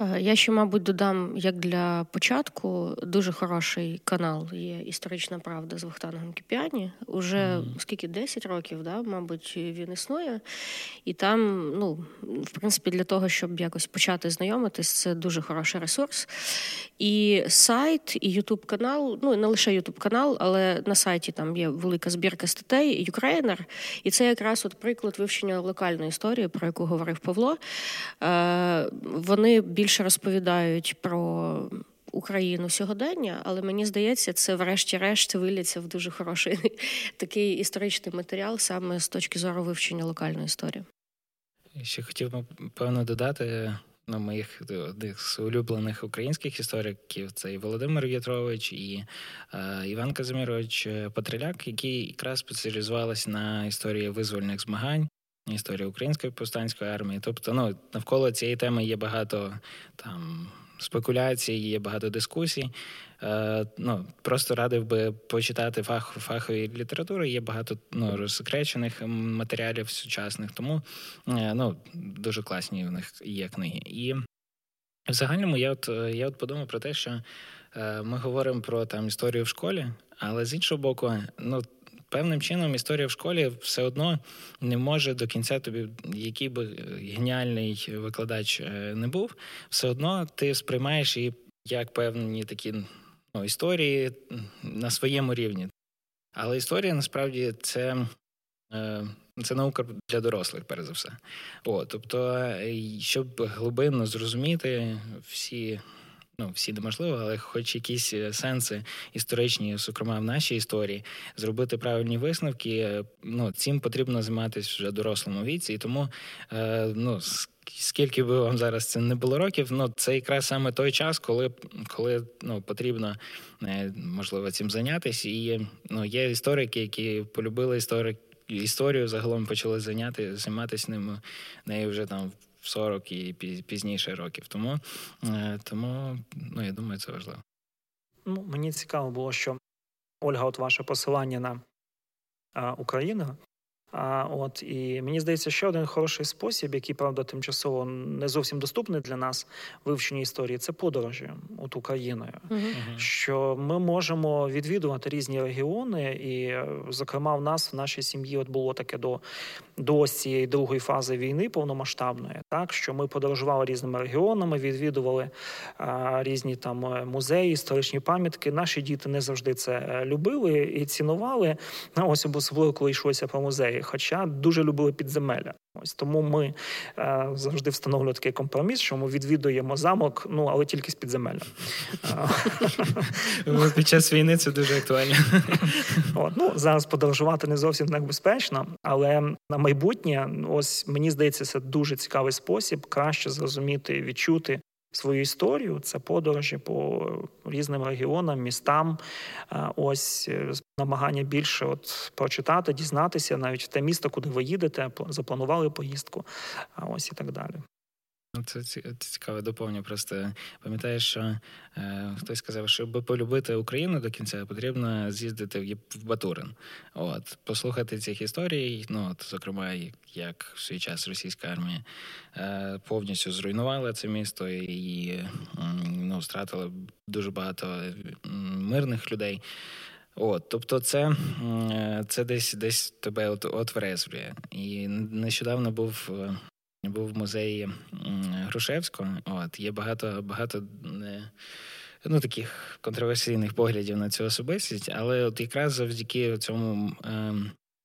Е, я ще, мабуть, додам, як для початку, дуже хороший канал є Історична Правда з Вахтангом Кіп'яні. Уже mm-hmm. скільки 10 років, да, мабуть, він існує. І там, ну, в принципі, для того, щоб якось почати знайомитись, це дуже хороший ресурс. І сайт, і Ютуб канал, ну не лише Ютуб канал, але на сайті там є велика збірка статей, Ukraїner. І це якраз от приклад вивчення локальної історії, про яку говорив Павло. Е, Вони більше розповідають про. Україну сьогодення, але мені здається, це, врешті-решт, виліться в дуже хороший такий історичний матеріал саме з точки зору вивчення локальної історії. Ще хотів би певно додати на моїх одних з улюблених українських істориків це і Володимир В'ятрович, і е, Іван Казимірович Патриляк, які якраз спеціалізувалися на історії визвольних змагань. Історія української повстанської армії, тобто ну навколо цієї теми є багато там спекуляцій, є багато дискусій. Е, ну, Просто радив би почитати фах, фахової літератури, є багато ну, розсекречених матеріалів сучасних, тому е, ну, дуже класні в них є книги. І в загальному я от я от подумав про те, що е, ми говоримо про там історію в школі, але з іншого боку, ну певним чином історія в школі все одно не може до кінця тобі, який би геніальний викладач е, не був, все одно ти сприймаєш її як певні такі ну, історії на своєму рівні. Але історія насправді це. Е, це наука для дорослих, перш за все. О, тобто, е, щоб глибинно зрозуміти всі ну всі неможливо, але хоч якісь е, сенси історичні, зокрема в нашій історії, зробити правильні висновки. Е, ну цим потрібно займатися вже дорослому віці, і тому е, ну. Скільки би вам зараз це не було років, ну це якраз саме той час, коли коли ну потрібно можливо цим зайнятися. І ну є історики, які полюбили історик історію, загалом почали зайняти займатися ним нею вже там в 40 і пізніше років. Тому е, тому ну я думаю, це важливо. Ну мені цікаво було, що Ольга, от ваше посилання на Україну а, От і мені здається, ще один хороший спосіб, який правда тимчасово не зовсім доступний для нас вивчення історії, це подорожі от Україною. Uh-huh. Що ми можемо відвідувати різні регіони, і, зокрема, в нас в нашій сім'ї от було таке до до цієї другої фази війни повномасштабної, так що ми подорожували різними регіонами, відвідували а, різні там е, музеї, історичні пам'ятки. Наші діти не завжди це е, любили і цінували. Ось особливо коли йшлося про музеї хоча дуже любили підземелля. Ось тому ми е, завжди встановлюємо такий компроміс, що ми відвідуємо замок, ну але тільки з підземелля. Під час війни це дуже актуально. От, ну, Зараз подорожувати не зовсім так безпечно, але на майбутнє, ось мені здається, це дуже цікавий спосіб краще зрозуміти, відчути свою історію. Це подорожі по різним регіонам, містам. Ось е, намагання більше от прочитати, дізнатися навіть те місто, куди ви їдете, запланували поїздку. Ось і так далі. Ну, це цікаве доповнення. Просто пам'ятаєш, що е, хтось сказав, щоб полюбити Україну до кінця, потрібно з'їздити в Батурин. От послухати цих історій. Ну от, зокрема, як в свій час російська армія е, повністю зруйнувала це місто і ну, стратила дуже багато мирних людей. От, тобто, це це десь десь тебе от, отврезвлює. І нещодавно був е, був в музеї Грушевського. От є багато багато ну, таких контроверсійних поглядів на цю особистість, але от якраз завдяки цьому. Е,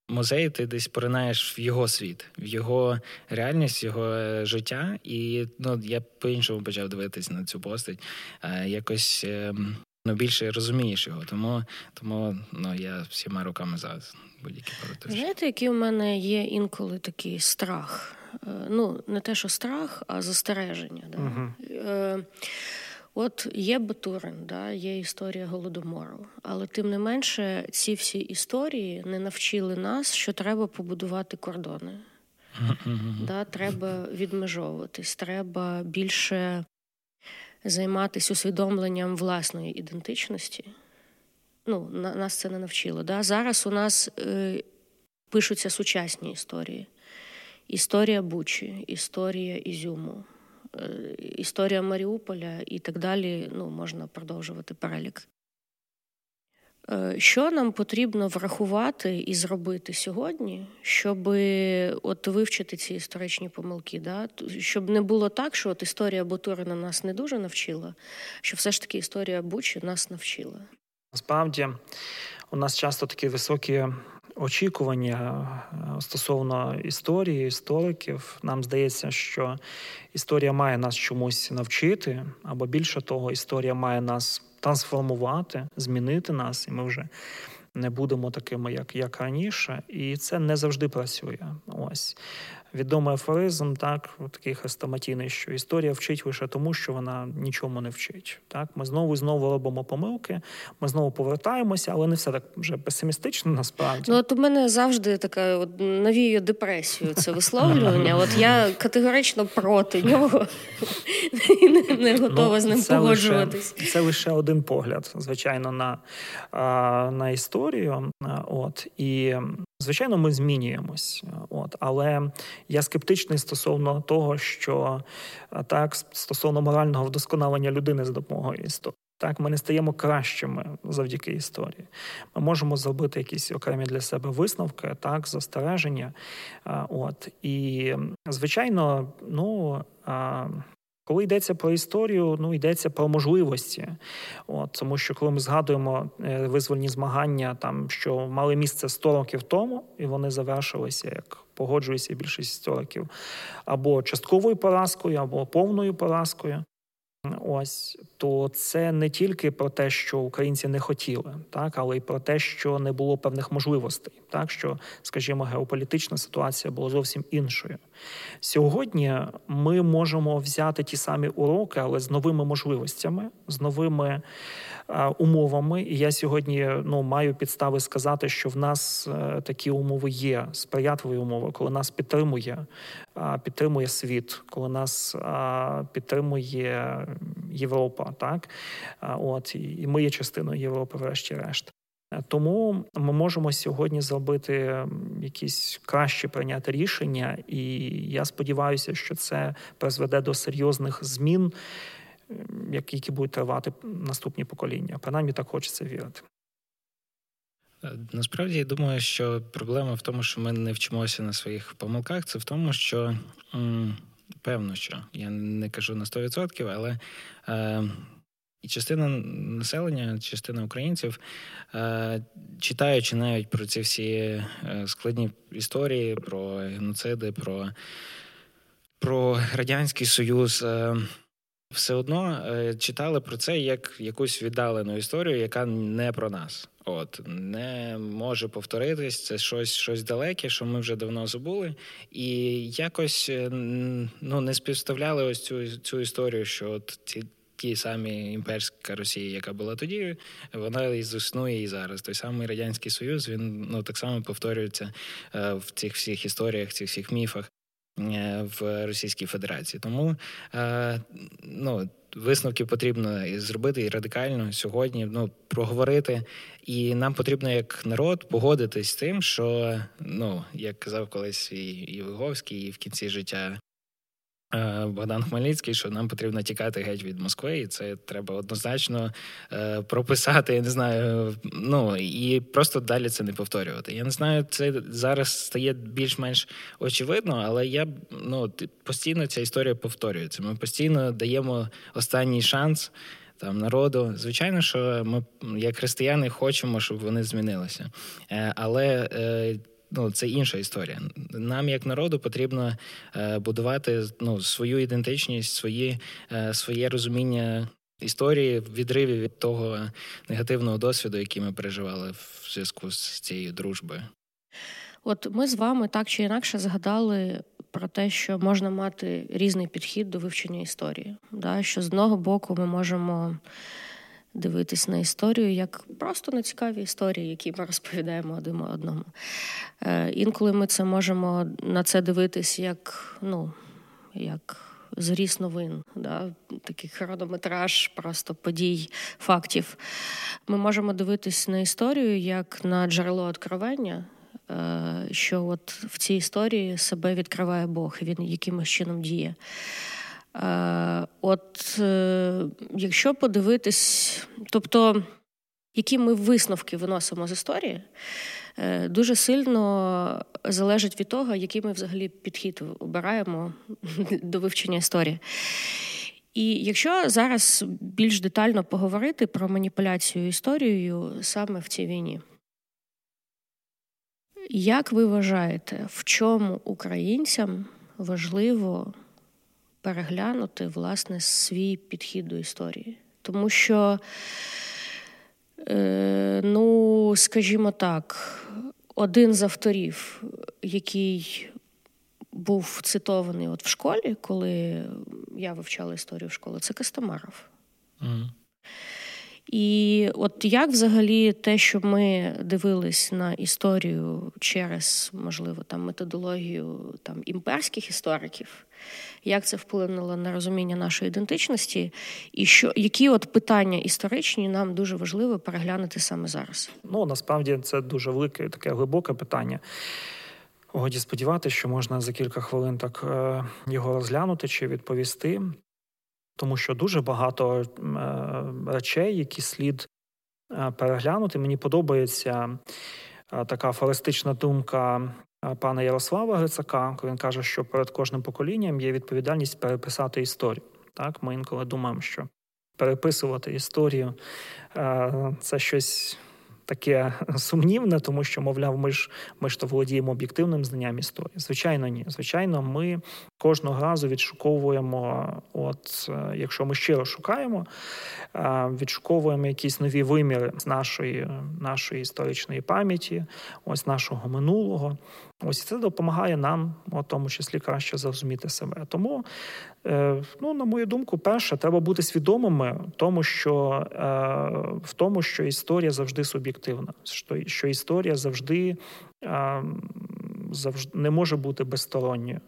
Музей ти десь поринаєш в його світ, в його реальність, в його е, життя, і ну я по-іншому почав дивитися на цю постать. Е, якось е, ну, більше розумієш його. Тому тому ну я всіма руками за будь-які подорожі. Знаєте, який у мене є інколи такий страх Е, ну, не те, що страх, а застереження. Да? uh От є Батурин, да, є історія голодомору, але тим не менше ці всі історії не навчили нас, що треба побудувати кордони. Да, Треба відмежовуватись, треба більше займатися усвідомленням власної ідентичності. Ну, Нас це не навчило. Да? Зараз у нас е, пишуться сучасні історії: історія Бучі, історія Ізюму, історія Маріуполя і так далі. Ну, Можна продовжувати перелік. Е, що нам потрібно врахувати і зробити сьогодні, щоб от вивчити ці історичні помилки? Да? Щоб не було так, що от історія Бутурина нас не дуже навчила, що все ж таки історія Бучі нас навчила. Насправді у нас часто такі високі очікування е, стосовно історії, істориків. Нам здається, що історія має нас чомусь навчити, або більше того, історія має нас трансформувати, змінити нас, і ми вже не будемо такими, як як раніше, і це не завжди працює. Ось відомий афоризм, так такий хрестоматійний, що історія вчить лише тому, що вона нічому не вчить. Так, ми знову і знову робимо помилки, ми знову повертаємося, але не все так вже песимістично. Насправді ну от у мене завжди така от навіює депресію. Це висловлювання. От я категорично проти нього і не, не готова ну, з ним це погоджуватись. Лише, це лише один погляд, звичайно, на, на історію. От і Звичайно, ми змінюємось, от але я скептичний стосовно того, що так стосовно морального вдосконалення людини за допомогою історії. Так, ми не стаємо кращими завдяки історії. Ми можемо зробити якісь окремі для себе висновки, так, застереження. От і звичайно, ну коли йдеться про історію, ну йдеться про можливості. От, Тому що коли ми згадуємо е, визвольні змагання, там що мали місце 100 років тому, і вони завершилися, як погоджується більшість істориків, або частковою поразкою, або повною поразкою. Ось то це не тільки про те, що українці не хотіли, так але й про те, що не було певних можливостей, так що, скажімо, геополітична ситуація була зовсім іншою. Сьогодні ми можемо взяти ті самі уроки, але з новими можливостями, з новими умовами. І я сьогодні ну маю підстави сказати, що в нас е, такі умови є, сприятливі умови, коли нас підтримує, підтримує світ, коли нас підтримує Європа, так от і ми є частиною Європи, врешті-решт. Тому ми можемо сьогодні зробити якісь краще прийняти рішення, і я сподіваюся, що це призведе до серйозних змін які будуть тривати наступні покоління. Принаймні так хочеться вірити. Насправді я думаю, що проблема в тому, що ми не вчимося на своїх помилках. Це в тому, що певно, що я не кажу на 100%, але е, і частина населення, частина українців, е, читаючи навіть про ці всі е, складні історії, про геноциди, про, про Радянський Союз. Е, все одно е, читали про це як якусь віддалену історію, яка не про нас. От не може повторитись, це щось щось далеке, що ми вже давно забули, і якось е, ну не співставляли ось цю цю історію, що от ці. Ті самі імперська Росія, яка була тоді, вона існує і зараз. Той самий радянський союз він ну так само повторюється е, в цих всіх історіях, цих всіх міфах. Е, в Російській Федерації. Тому е, ну, висновки потрібно зробити і радикально сьогодні ну, проговорити. І нам потрібно як народ погодитись з тим, що ну як казав колись і, Виговський, і в кінці життя Богдан Хмельницький, що нам потрібно тікати геть від Москви, і це треба однозначно е, прописати. Я не знаю, ну і просто далі це не повторювати. Я не знаю, це зараз стає більш-менш очевидно, але я ну постійно ця історія повторюється. Ми постійно даємо останній шанс. Там народу, звичайно, що ми як християни хочемо, щоб вони змінилися, е, але ну це інша історія. Нам, як народу, потрібно е, будувати ну, свою ідентичність, свої, е, своє розуміння історії, в відриві від того негативного досвіду, який ми переживали в зв'язку з цією дружбою. От ми з вами так чи інакше згадали про те, що можна мати різний підхід до вивчення історії. Да? Що з одного боку ми можемо дивитись на історію як просто на цікаві історії, які ми розповідаємо один одному. Е, Інколи ми це можемо на це дивитись як, ну, як зріс новин, да? такий хронометраж просто подій, фактів. Ми можемо дивитись на історію як на джерело откровення. Е, що от в цій історії себе відкриває Бог, і він якимось чином діє. Е, от е, якщо подивитись, тобто, які ми висновки виносимо з історії, дуже сильно залежить від того, який ми взагалі підхід обираємо до вивчення історії. І якщо зараз більш детально поговорити про маніпуляцію історією саме в цій війні, як ви вважаєте, в чому українцям важливо переглянути власне свій підхід до історії? Тому що, е, ну, скажімо так, один з авторів, який був цитований от в школі, коли я вивчала історію в школі, це Костомаров. Mm. І от як взагалі те, що ми дивились на історію через, можливо, там методологію там імперських істориків, як це вплинуло на розуміння нашої ідентичності, і що які от питання історичні нам дуже важливо переглянути саме зараз? Ну насправді це дуже велике, таке глибоке питання. Годі сподіватися, що можна за кілька хвилин так е, його розглянути чи відповісти тому що дуже багато е, речей, які слід е, переглянути. Мені подобається е, така фалестична думка пана Ярослава Грицака, коли він каже, що перед кожним поколінням є відповідальність переписати історію. Так, ми інколи думаємо, що переписувати історію це щось таке сумнівне, тому що, мовляв, ми ж ми ж то володіємо об'єктивним знанням історії. Звичайно, ні. Звичайно, ми кожного разу відшуковуємо, от е, якщо ми щиро шукаємо, е, відшуковуємо якісь нові виміри з нашої нашої історичної пам'яті, ось нашого минулого. Ось це допомагає нам, у тому числі, краще зрозуміти себе. Тому, е, ну, на мою думку, перше, треба бути свідомими в тому, що в тому, що історія завжди суб'єктивна, що історія завжди завжди не може бути безсторонньою,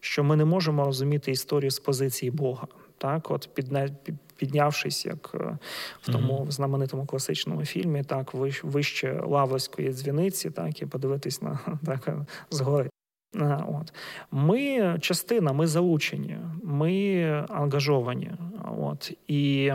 що ми не можемо розуміти історію з позиції Бога. Так, от підне, піднявшись, як е, в тому mm-hmm. знаменитому класичному фільмі, так вище Лаврської дзвіниці, так і подивитись на так згори. От ми частина, ми залучені, ми ангажовані. От і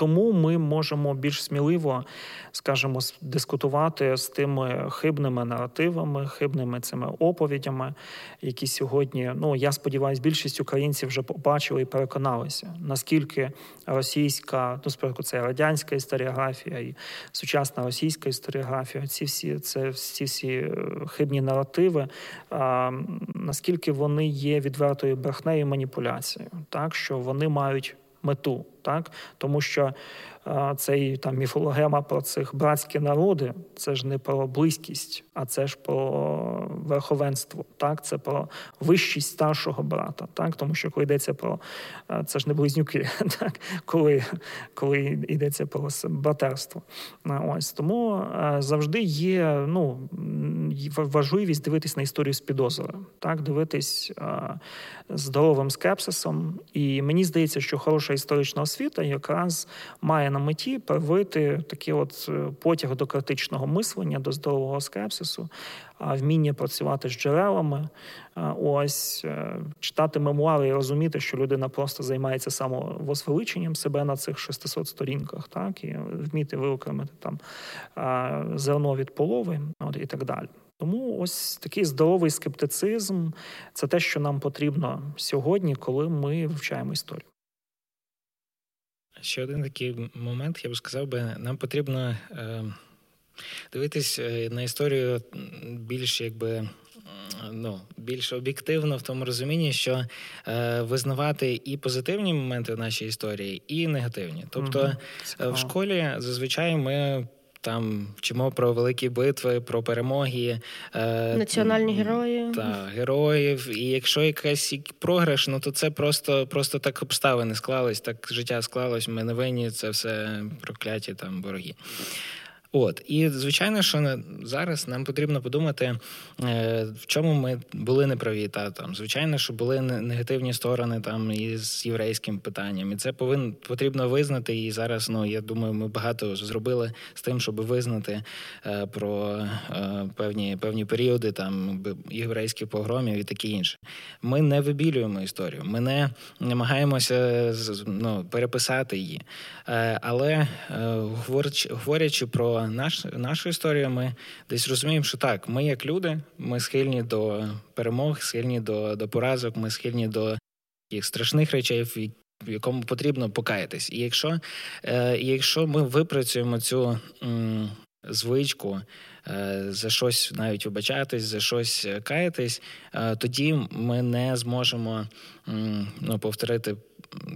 тому ми можемо більш сміливо, скажімо, дискутувати з тими хибними наративами, хибними цими оповідями, які сьогодні, ну я сподіваюся, більшість українців вже побачили і переконалися, наскільки російська, ну спочатку це радянська історіографія і сучасна російська історіографія, ці всі це ці всі е, хибні наративи, а, наскільки вони є відвертою брехнею і маніпуляцією, так що вони мають мету, так? Тому що цей там міфологема про цих братські народи, це ж не про близькість, а це ж про верховенство. Так, це про вищість старшого брата. Так, тому що коли йдеться про це ж не близнюки, так коли коли йдеться про братерство. Ось тому завжди є ну важливість дивитись на історію з підозрою, так дивитись здоровим скепсисом. І мені здається, що хороша історична освіта якраз має на меті привити такий от е, потяг до критичного мислення, до здорового скепсису, вміння працювати з джерелами, ось е, читати мемуари і розуміти, що людина просто займається самовозвеличенням себе на цих 600 сторінках, так і вміти виокремити там зерно від полови, от і так далі. Тому ось такий здоровий скептицизм це те, що нам потрібно сьогодні, коли ми вивчаємо історію. Ще один такий момент, я б сказав би, нам потрібно е, дивитись на історію більш якби. Ну, більш об'єктивно в тому розумінні, що е, визнавати і позитивні моменти в нашій історії, і негативні. Тобто, mm в школі зазвичай ми там вчимо про великі битви, про перемоги, е, національні герої та героїв. І якщо якась програш, ну то це просто просто так обставини склались, так життя склалось. Ми не винні, це все прокляті там вороги. От і звичайно, що зараз нам потрібно подумати, е, в чому ми були неправі. Та там звичайно, що були негативні сторони там і з єврейським питанням, і це повинно потрібно визнати. І зараз ну я думаю, ми багато зробили з тим, щоб визнати е, про е, певні певні періоди там єврейських погромів і таке інше. Ми не вибілюємо історію, ми не намагаємося ну, переписати її, але говорячи про наш, нашу історію, ми десь розуміємо, що так, ми як люди, ми схильні до перемог, схильні до до поразок, ми схильні до таких страшних речей, в якому потрібно покаятись. І якщо е, якщо ми випрацюємо цю м, звичку е, за щось навіть вибачатись, за щось каятись, е, тоді ми не зможемо м, ну, повторити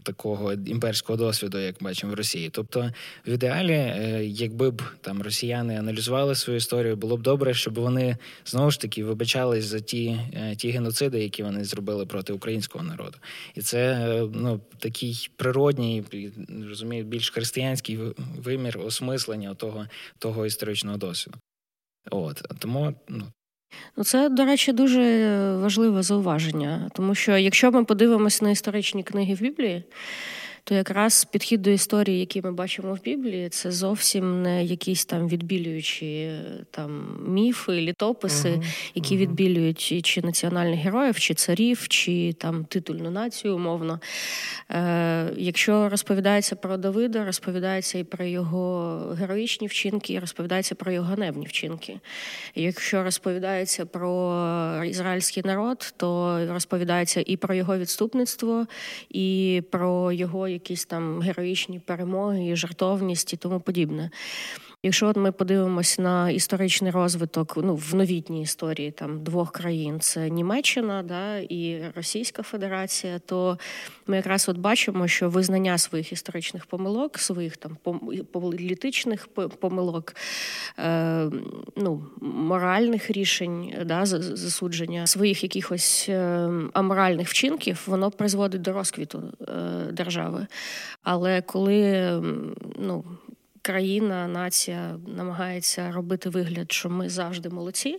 такого імперського досвіду, як бачимо в Росії. Тобто, в ідеалі, е, якби б там росіяни аналізували свою історію, було б добре, щоб вони знову ж таки вибачались за ті е, ті геноциди, які вони зробили проти українського народу, і це е, ну такий природній, розумію, більш християнський вимір осмислення того, того історичного досвіду. От тому ну Ну, це, до речі, дуже важливе зауваження, тому що якщо ми подивимося на історичні книги в Біблії, то якраз підхід до історії, який ми бачимо в Біблії, це зовсім не якісь там відбілюючі там міфи, літописи, uh-huh. які uh-huh. відбілюють чи національних героїв, чи царів, чи там титульну націю, умовно. Е, Якщо розповідається про Давида, розповідається і про його героїчні вчинки, і розповідається про його ганебні вчинки. Якщо розповідається про ізраїльський народ, то розповідається і про його відступництво, і про його якісь там героїчні перемоги, і жартовність і тому подібне. Якщо от ми подивимося на історичний розвиток ну, в новітній історії там двох країн це Німеччина да, і Російська Федерація, то ми якраз от бачимо, що визнання своїх історичних помилок, своїх там політичних помилок, е, ну, моральних рішень, да, засудження своїх якихось е, аморальних вчинків, воно призводить до розквіту е, держави. Але коли ну, країна, нація намагається робити вигляд, що ми завжди молодці,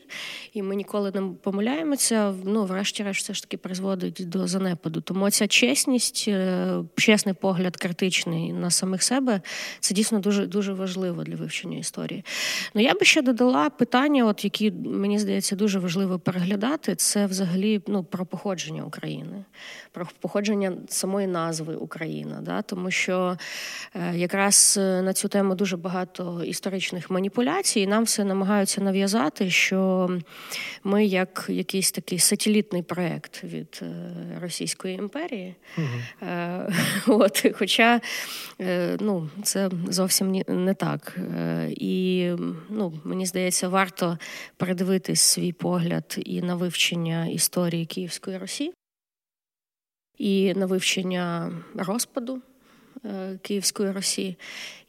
і ми ніколи не помиляємося. Ну, врешті-решт, все ж таки призводить до занепаду. Тому ця чесність, е, чесний погляд, критичний на самих себе, це дійсно дуже дуже важливо для вивчення історії. Ну я би ще додала питання, от які мені здається дуже важливо переглядати, це взагалі ну, про походження України, про походження самої назви Україна, да? тому що е, якраз на цю тему дуже багато історичних маніпуляцій, і нам все намагаються нав'язати, що ми як якийсь такий сателітний проект від е, Російської імперії. Угу. От, Хоча е, ну, це зовсім не так. І ну, мені здається, варто передивитись свій погляд і на вивчення історії Київської Росії, і на вивчення розпаду. Е, Київської Росії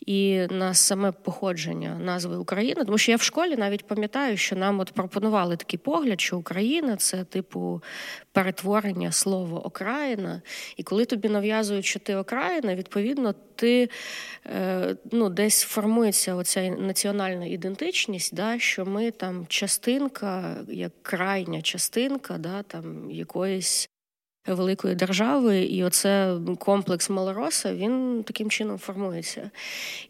і на саме походження назви України. Тому що я в школі навіть пам'ятаю, що нам от пропонували такий погляд, що Україна це типу перетворення слова окраїна. І коли тобі нав'язують, що ти окраїна, відповідно, ти е, ну, десь формується оця національна ідентичність, да, що ми там частинка, як крайня частинка, да, там якоїсь великої держави, і оце комплекс Малороса він таким чином формується.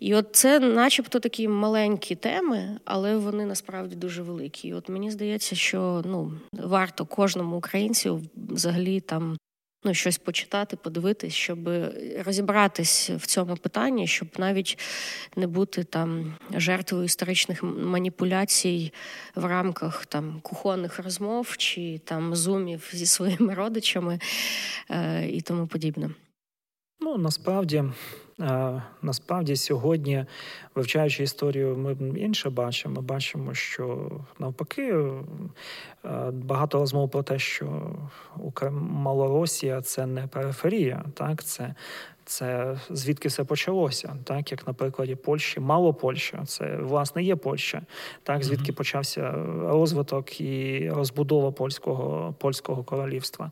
І от це, начебто, такі маленькі теми, але вони насправді дуже великі. І От мені здається, що ну варто кожному українцю взагалі там ну, щось почитати, подивитись, щоб розібратись в цьому питанні, щоб навіть не бути там жертвою історичних маніпуляцій в рамках там кухонних розмов чи там зумів зі своїми родичами е, і тому подібне. Ну, насправді. Насправді, сьогодні, вивчаючи історію, ми інше бачимо. Ми бачимо, що навпаки багато розмов про те, що Малоросія це не периферія, так це це звідки все почалося, так як на прикладі Польщі, мало Польща, це власне є Польща, так звідки почався розвиток і розбудова польського польського королівства.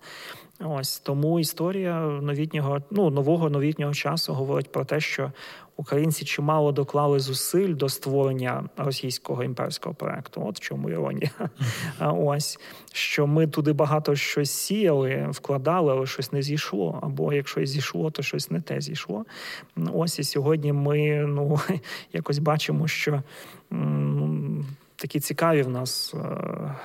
Ось тому історія новітнього, ну нового новітнього часу говорить про те, що українці чимало доклали зусиль до створення російського імперського проекту. От в чому іронія. Ось що ми туди багато щось сіяли, вкладали, але щось не зійшло. Або якщо і зійшло, то щось не те зійшло. Ось і сьогодні ми ну якось бачимо, що. Такі цікаві в нас е,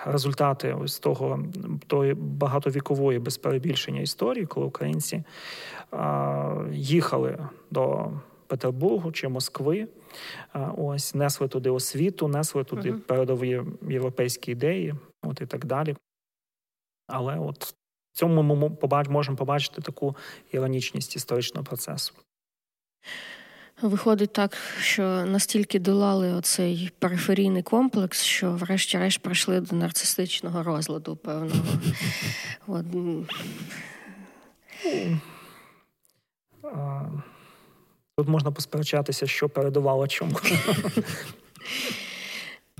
результати ось того тої багатовікової без перебільшення історії, коли українці їхали до Петербургу чи Москви. Ось несли туди освіту, несли туди uh-huh. передові європейські ідеї, от і так далі. Але от в цьому ми можемо побачити таку іронічність історичного процесу. Виходить так, що настільки долали оцей периферійний комплекс, що, врешті-решт, прийшли до нарцистичного розладу певного. От. Тут можна посперечатися, що передувало чому.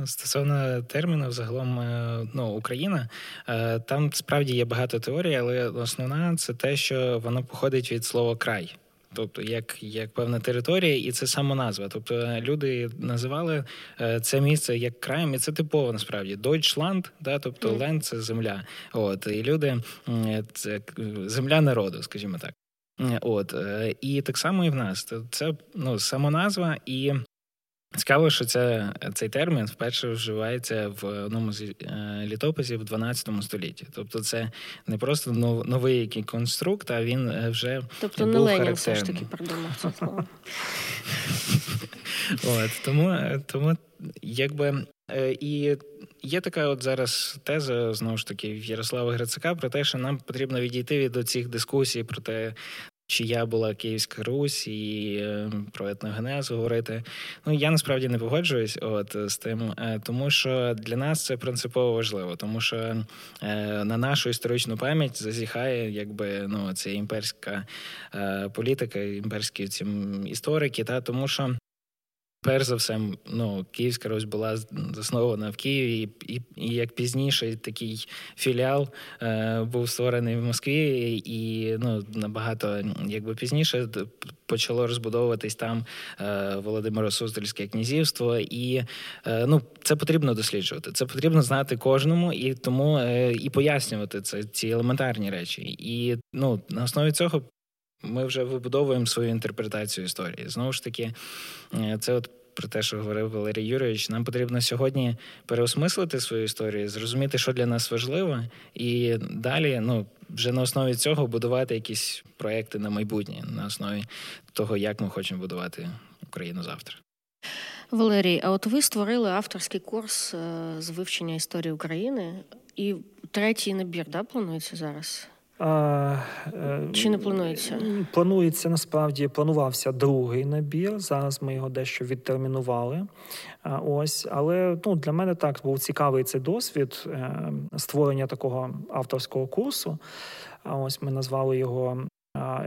Стосовно терміну, загалом е, ну, Україна, е, там справді є багато теорій, але основна це те, що воно походить від слова край. Тобто, як як певна територія, і це самоназва. Тобто люди називали е, це місце як краєм, і це типово насправді Deutschland, да, тобто ленд це земля. От і люди це земля народу, скажімо так. От е, і так само і в нас. Це ну самоназва, і цікаво, що це цей термін вперше вживається в одному з е, літописів в 12 столітті. Тобто, це не просто новий який конструкт, а він е, вже тобто був не Ленін все ж таки придумав це слово. От тому, тому якби і є така от зараз теза знову ж таки в Ярослава Грицака про те, що нам потрібно відійти від цих дискусій про те, чия була Київська Русь і е, про етногенез говорити. Ну я насправді не погоджуюсь от з тим, е, тому що для нас це принципово важливо, тому що е, на нашу історичну пам'ять зазіхає, якби ну це імперська політика, імперські ці історики, та тому що. Перш за все, ну, Київська Русь була заснована в Києві, і і, і як пізніше такий філіал е, був створений в Москві, і ну, набагато якби пізніше почало розбудовуватись там е, Володимиро Суздальське князівство, і е, ну, це потрібно досліджувати. Це потрібно знати кожному і тому е, і пояснювати це ці елементарні речі. І ну, на основі цього ми вже вибудовуємо свою інтерпретацію історії. Знову ж таки, е, це от про те, що говорив Валерій Юрійович. Нам потрібно сьогодні переосмислити свою історію, зрозуміти, що для нас важливо, і далі, ну вже на основі цього будувати якісь проекти на майбутнє, на основі того, як ми хочемо будувати Україну завтра. Валерій, а от ви створили авторський курс е, з вивчення історії України, і третій набір да, планується зараз? Е, Чи не планується? Планується насправді планувався другий набір. Зараз ми його дещо відтермінували. Ось, але ну для мене так був цікавий цей досвід е, створення такого авторського курсу. Ось ми назвали його.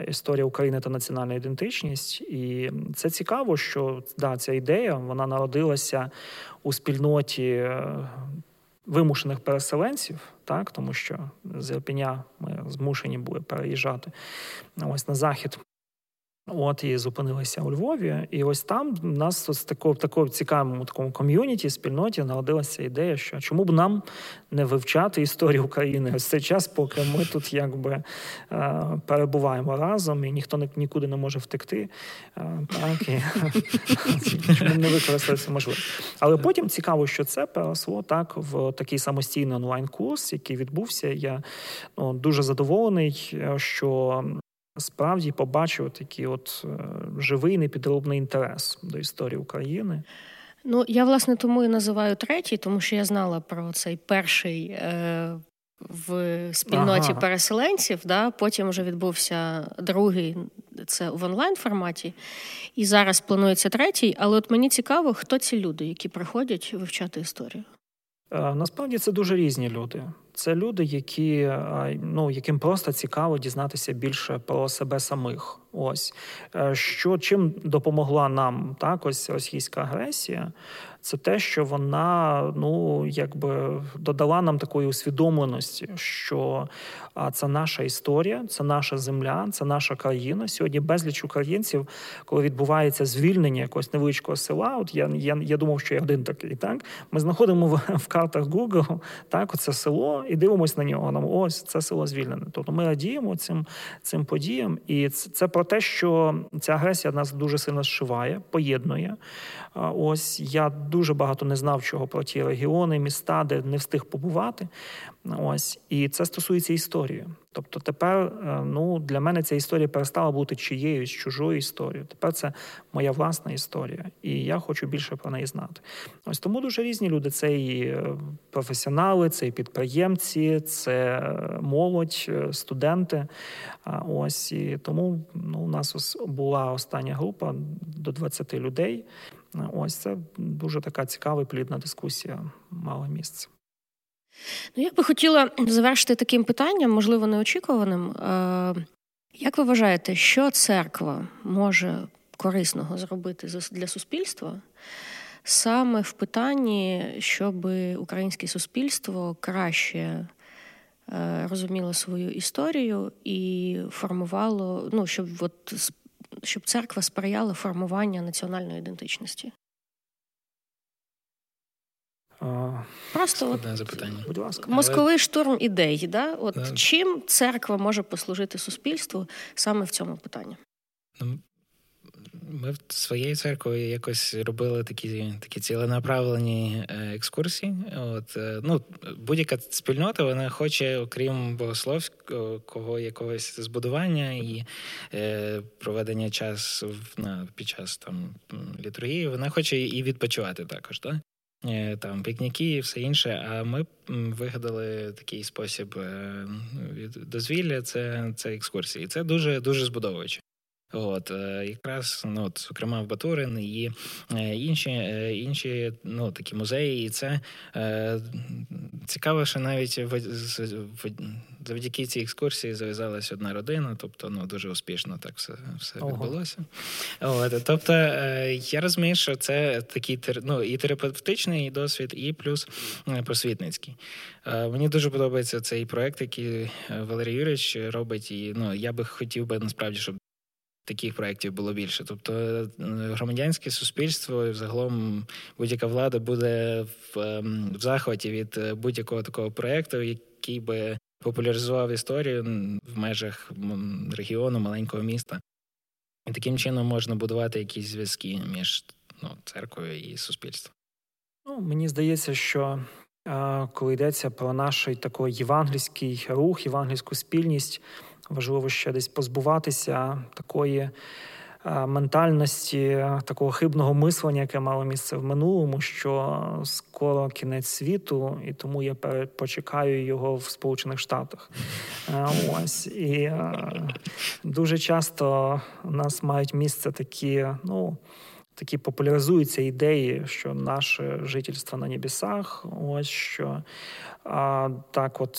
Історія України та національна ідентичність, і це цікаво, що да, ця ідея вона народилася у спільноті е, вимушених переселенців, так тому що з Ірпеня ми змушені були переїжджати ось на захід От і зупинилися у Львові, і ось там у нас з такого такому цікавому такому ком'юніті, спільноті народилася ідея, що чому б нам не вивчати історію України ось цей час, поки ми тут якби е, перебуваємо разом, і ніхто нікуди не може втекти. Е, так і чому не використати можливість. Але потім цікаво, що це переросло так в такий самостійний онлайн-курс, який відбувся. Я ну, дуже задоволений, що справді побачив такий от е, живий непідробний інтерес до історії України. Ну я власне тому і називаю третій, тому що я знала про цей перший. Е... В спільноті ага. переселенців, да, потім вже відбувся другий це в онлайн форматі, і зараз планується третій. Але от мені цікаво, хто ці люди, які приходять вивчати історію. Е, насправді це дуже різні люди. Це люди, які е, ну яким просто цікаво дізнатися більше про себе самих. Ось е, що чим допомогла нам так ось російська агресія це те, що вона ну якби додала нам такої усвідомленості, що а це наша історія, це наша земля, це наша країна. Сьогодні безліч українців, коли відбувається звільнення якогось невеличкого села. От я я, я думав, що я один такий. Так ми знаходимо в, в картах Google так, оце село і дивимося на нього. Нам ось це село звільнене. Тобто ми радіємо цим цим подіям, і це, це про те, що ця агресія нас дуже сильно зшиває, поєднує. Ось я дуже багато не знав чого про ті регіони, міста, де не встиг побувати. Ось і це стосується історії. Тобто, тепер е, ну для мене ця історія перестала бути чиєюсь чужою історією. Тепер це моя власна історія, і я хочу більше про неї знати. Ось тому дуже різні люди. Це і е, професіонали, це і підприємці, це е, молодь, студенти. Ось і тому ну, у нас була остання група до 20 людей. Ось це дуже така цікава і плідна дискусія мала місце. Ну, я би хотіла завершити таким питанням, можливо, неочікуваним. Е, як ви вважаєте, що церква може корисного зробити для суспільства саме в питанні, щоб українське суспільство краще е, розуміло свою історію і формувало, ну, щоб от, щоб церква сприяла формуванню національної ідентичності? Просто от, запитання. Будь ласка, мозковий штурм ідей. Да? От да. чим церква може послужити суспільству саме в цьому питанні? Ну, ми своєю церквою якось робили такі такі ціленаправлені е, екскурсії. От е, ну будь-яка спільнота вона хоче, окрім богословського якогось збудування і е, проведення часу на під час там літургії, вона хоче і відпочивати також. Так? Е, там пікніки і все інше. А ми вигадали такий спосіб е, дозвілля це це екскурсії. Це дуже дуже збудовуюче. От е, якраз ну от, зокрема в Батурин і інші інші ну такі музеї, і це е, цікаво, що навіть в, в, завдяки цій екскурсії зав'язалася одна родина, тобто ну дуже успішно так все все Ого. відбулося. От, Тобто я розумію, що це такий ну, і терапевтичний досвід, і плюс просвітницький. Мені дуже подобається цей проект, який Валерій Юрійович робить. І ну я би хотів би насправді, щоб таких проєктів було більше. Тобто е, громадянське суспільство і загалом будь-яка влада буде в, ем, в захваті від е, будь-якого такого проєкту, який би популяризував історію в межах регіону, маленького міста. І таким чином можна будувати якісь зв'язки між ну, церквою і суспільством. Ну, Мені здається, що е, коли йдеться про наш такий євангельський рух, євангельську спільність важливо ще десь позбуватися такої е, ментальності, такого хибного мислення, яке мало місце в минулому, що скоро кінець світу, і тому я почекаю його в Сполучених Штатах. Е, ось і е, дуже часто у нас мають місце такі, ну. Такі популяризуються ідеї, що наше жительство на небесах, ось що а, Так, от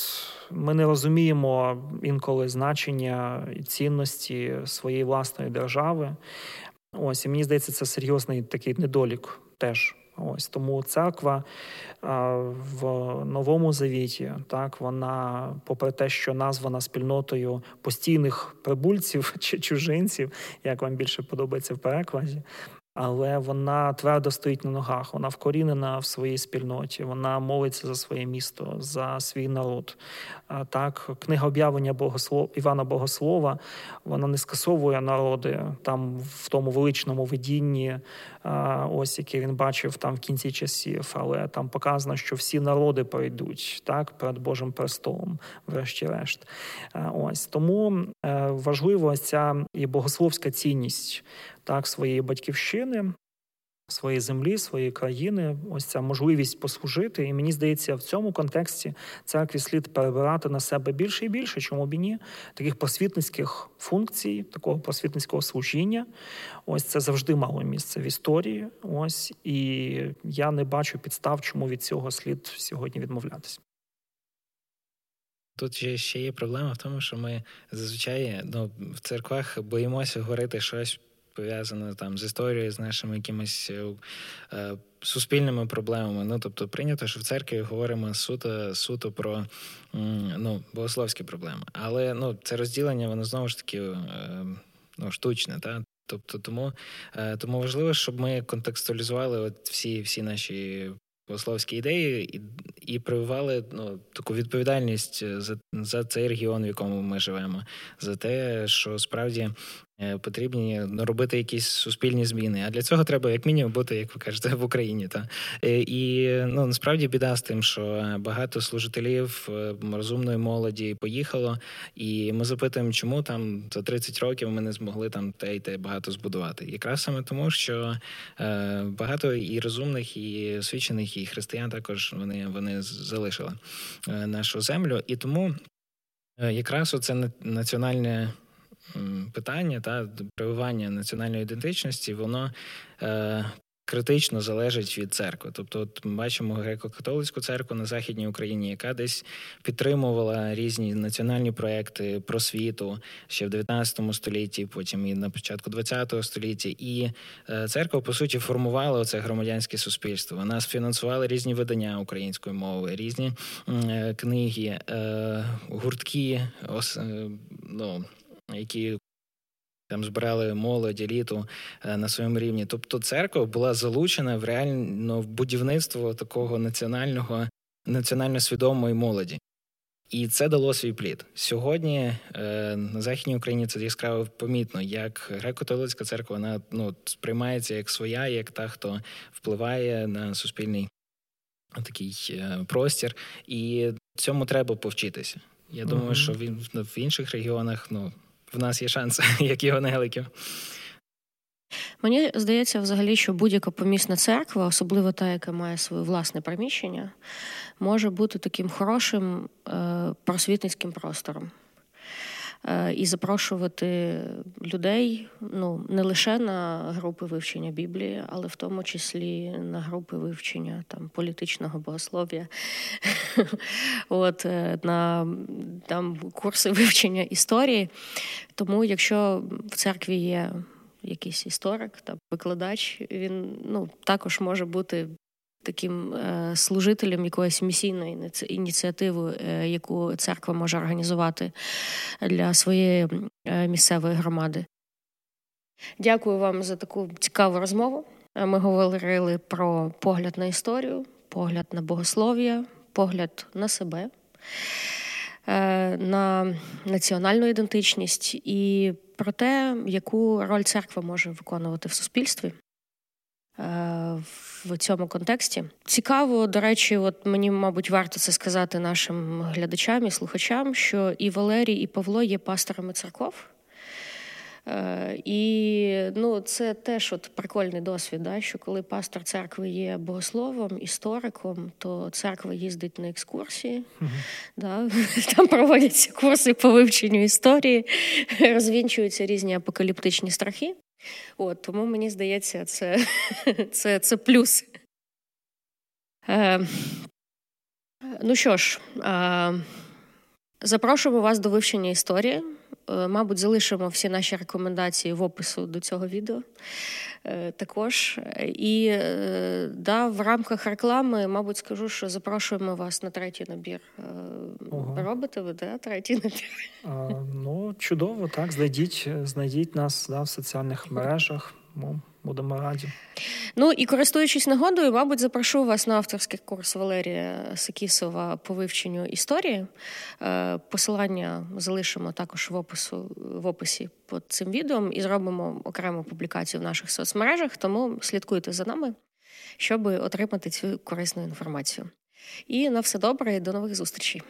ми не розуміємо інколи значення і цінності своєї власної держави. Ось і мені здається, це серйозний такий недолік теж. Ось тому церква а, в новому завіті, так вона, попри те, що названа спільнотою постійних прибульців чи чужинців, як вам більше подобається в перекладі, але вона твердо стоїть на ногах. Вона вкорінена в своїй спільноті. Вона молиться за своє місто, за свій народ. Так, книга об'явлення Богослов Івана Богослова вона не скасовує народи там в тому величному видінні, ось які він бачив там в кінці часів. Але там показано, що всі народи пройдуть так перед Божим престолом, врешті-решт. Ось тому е, важлива ця і богословська цінність так своєї батьківщини. Своєї землі, своєї країни. Ось ця можливість послужити. І мені здається, в цьому контексті церкві слід перебирати на себе більше і більше, чому б і ні, таких просвітницьких функцій, такого просвітницького служіння. Ось це завжди мало місце в історії. Ось і я не бачу підстав, чому від цього слід сьогодні відмовлятися. Тут ще є проблема в тому, що ми зазвичай ну, в церквах боїмося говорити щось пов'язане там з історією, з нашими якимись е, е, суспільними проблемами. Ну тобто, прийнято, що в церкві говоримо суто суто про ну, богословські проблеми. Але ну, це розділення, воно знову ж таки е, ну, штучне. Та? Тобто, тому е, тому важливо, щоб ми контекстуалізували от всі всі наші богословські ідеї і і прививали ну, таку відповідальність за за цей регіон, в якому ми живемо, за те, що справді потрібні ну, робити якісь суспільні зміни. А для цього треба, як мінімум, бути, як ви кажете, в Україні. Та е, і ну насправді біда з тим, що багато служителів е, розумної молоді поїхало, і ми запитуємо, чому там за 30 років ми не змогли там те й те багато збудувати. Якраз саме тому, що е, багато і розумних, і освічених, і християн також вони вони залишили нашу землю, і тому. Якраз оце національне питання та прививання національної ідентичності, воно е, критично залежить від церкви. Тобто, от ми бачимо греко-католицьку церкву на західній Україні, яка десь підтримувала різні національні проекти просвіту ще в 19 столітті, потім і на початку 20 століття. І е, церква по суті формувала оце громадянське суспільство. Вона сфінансувала різні видання української мови, різні е, книги, е, гуртки. Ос, е, ну, які там збирали молодь, еліту е, на своєму рівні. Тобто церква була залучена в реально в будівництво такого національного, національно свідомої молоді. І це дало свій плід. Сьогодні е, на Західній Україні це яскраво помітно, як греко-католицька церква вона ну, сприймається як своя, як та, хто впливає на суспільний такий е, простір. І цьому треба повчитися. Я думаю, mm-hmm. що він в інших регіонах ну в нас є шанс, як його негеликів. Мені здається, взагалі, що будь-яка помісна церква, особливо та, яка має своє власне приміщення, може бути таким хорошим е, просвітницьким простором. Е, і запрошувати людей ну не лише на групи вивчення Біблії, але в тому числі на групи вивчення там політичного богослов'я, от е, на там курси вивчення історії. Тому, якщо в церкві є якийсь історик та викладач, він ну також може бути таким е, служителем якоїсь місійної ініціативи, е, яку церква може організувати для своєї е, місцевої громади. Дякую вам за таку цікаву розмову. Ми говорили про погляд на історію, погляд на богослов'я, погляд на себе, на національну ідентичність і про те, яку роль церква може виконувати в суспільстві. В цьому контексті цікаво, до речі, от мені, мабуть, варто це сказати нашим глядачам і слухачам, що і Валерій, і Павло є пасторами церков. Е, і ну, це теж от прикольний досвід, да, що коли пастор церкви є богословом, істориком, то церква їздить на екскурсії, uh да, там проводяться курси по вивченню історії, розвінчуються різні апокаліптичні страхи. От, Тому мені здається, це це, це плюс. Е, Ну що ж, е, запрошуємо вас до вивчення історії. Е, мабуть, залишимо всі наші рекомендації в опису до цього відео. Е, також. І е, да, в рамках реклами, мабуть, скажу, що запрошуємо вас на третій набір. Ого. Робите ви, да, третій набір? А, Ну, чудово, так. Знайдіть, знайдіть нас да, в соціальних мережах. Будемо раді. Ну і користуючись нагодою, мабуть, запрошу вас на авторський курс Валерія Сакісова по вивченню історії. Е, посилання залишимо також в опису в описі під цим відео і зробимо окрему публікацію в наших соцмережах. Тому слідкуйте за нами, щоб отримати цю корисну інформацію. І на все добре, і до нових зустрічей.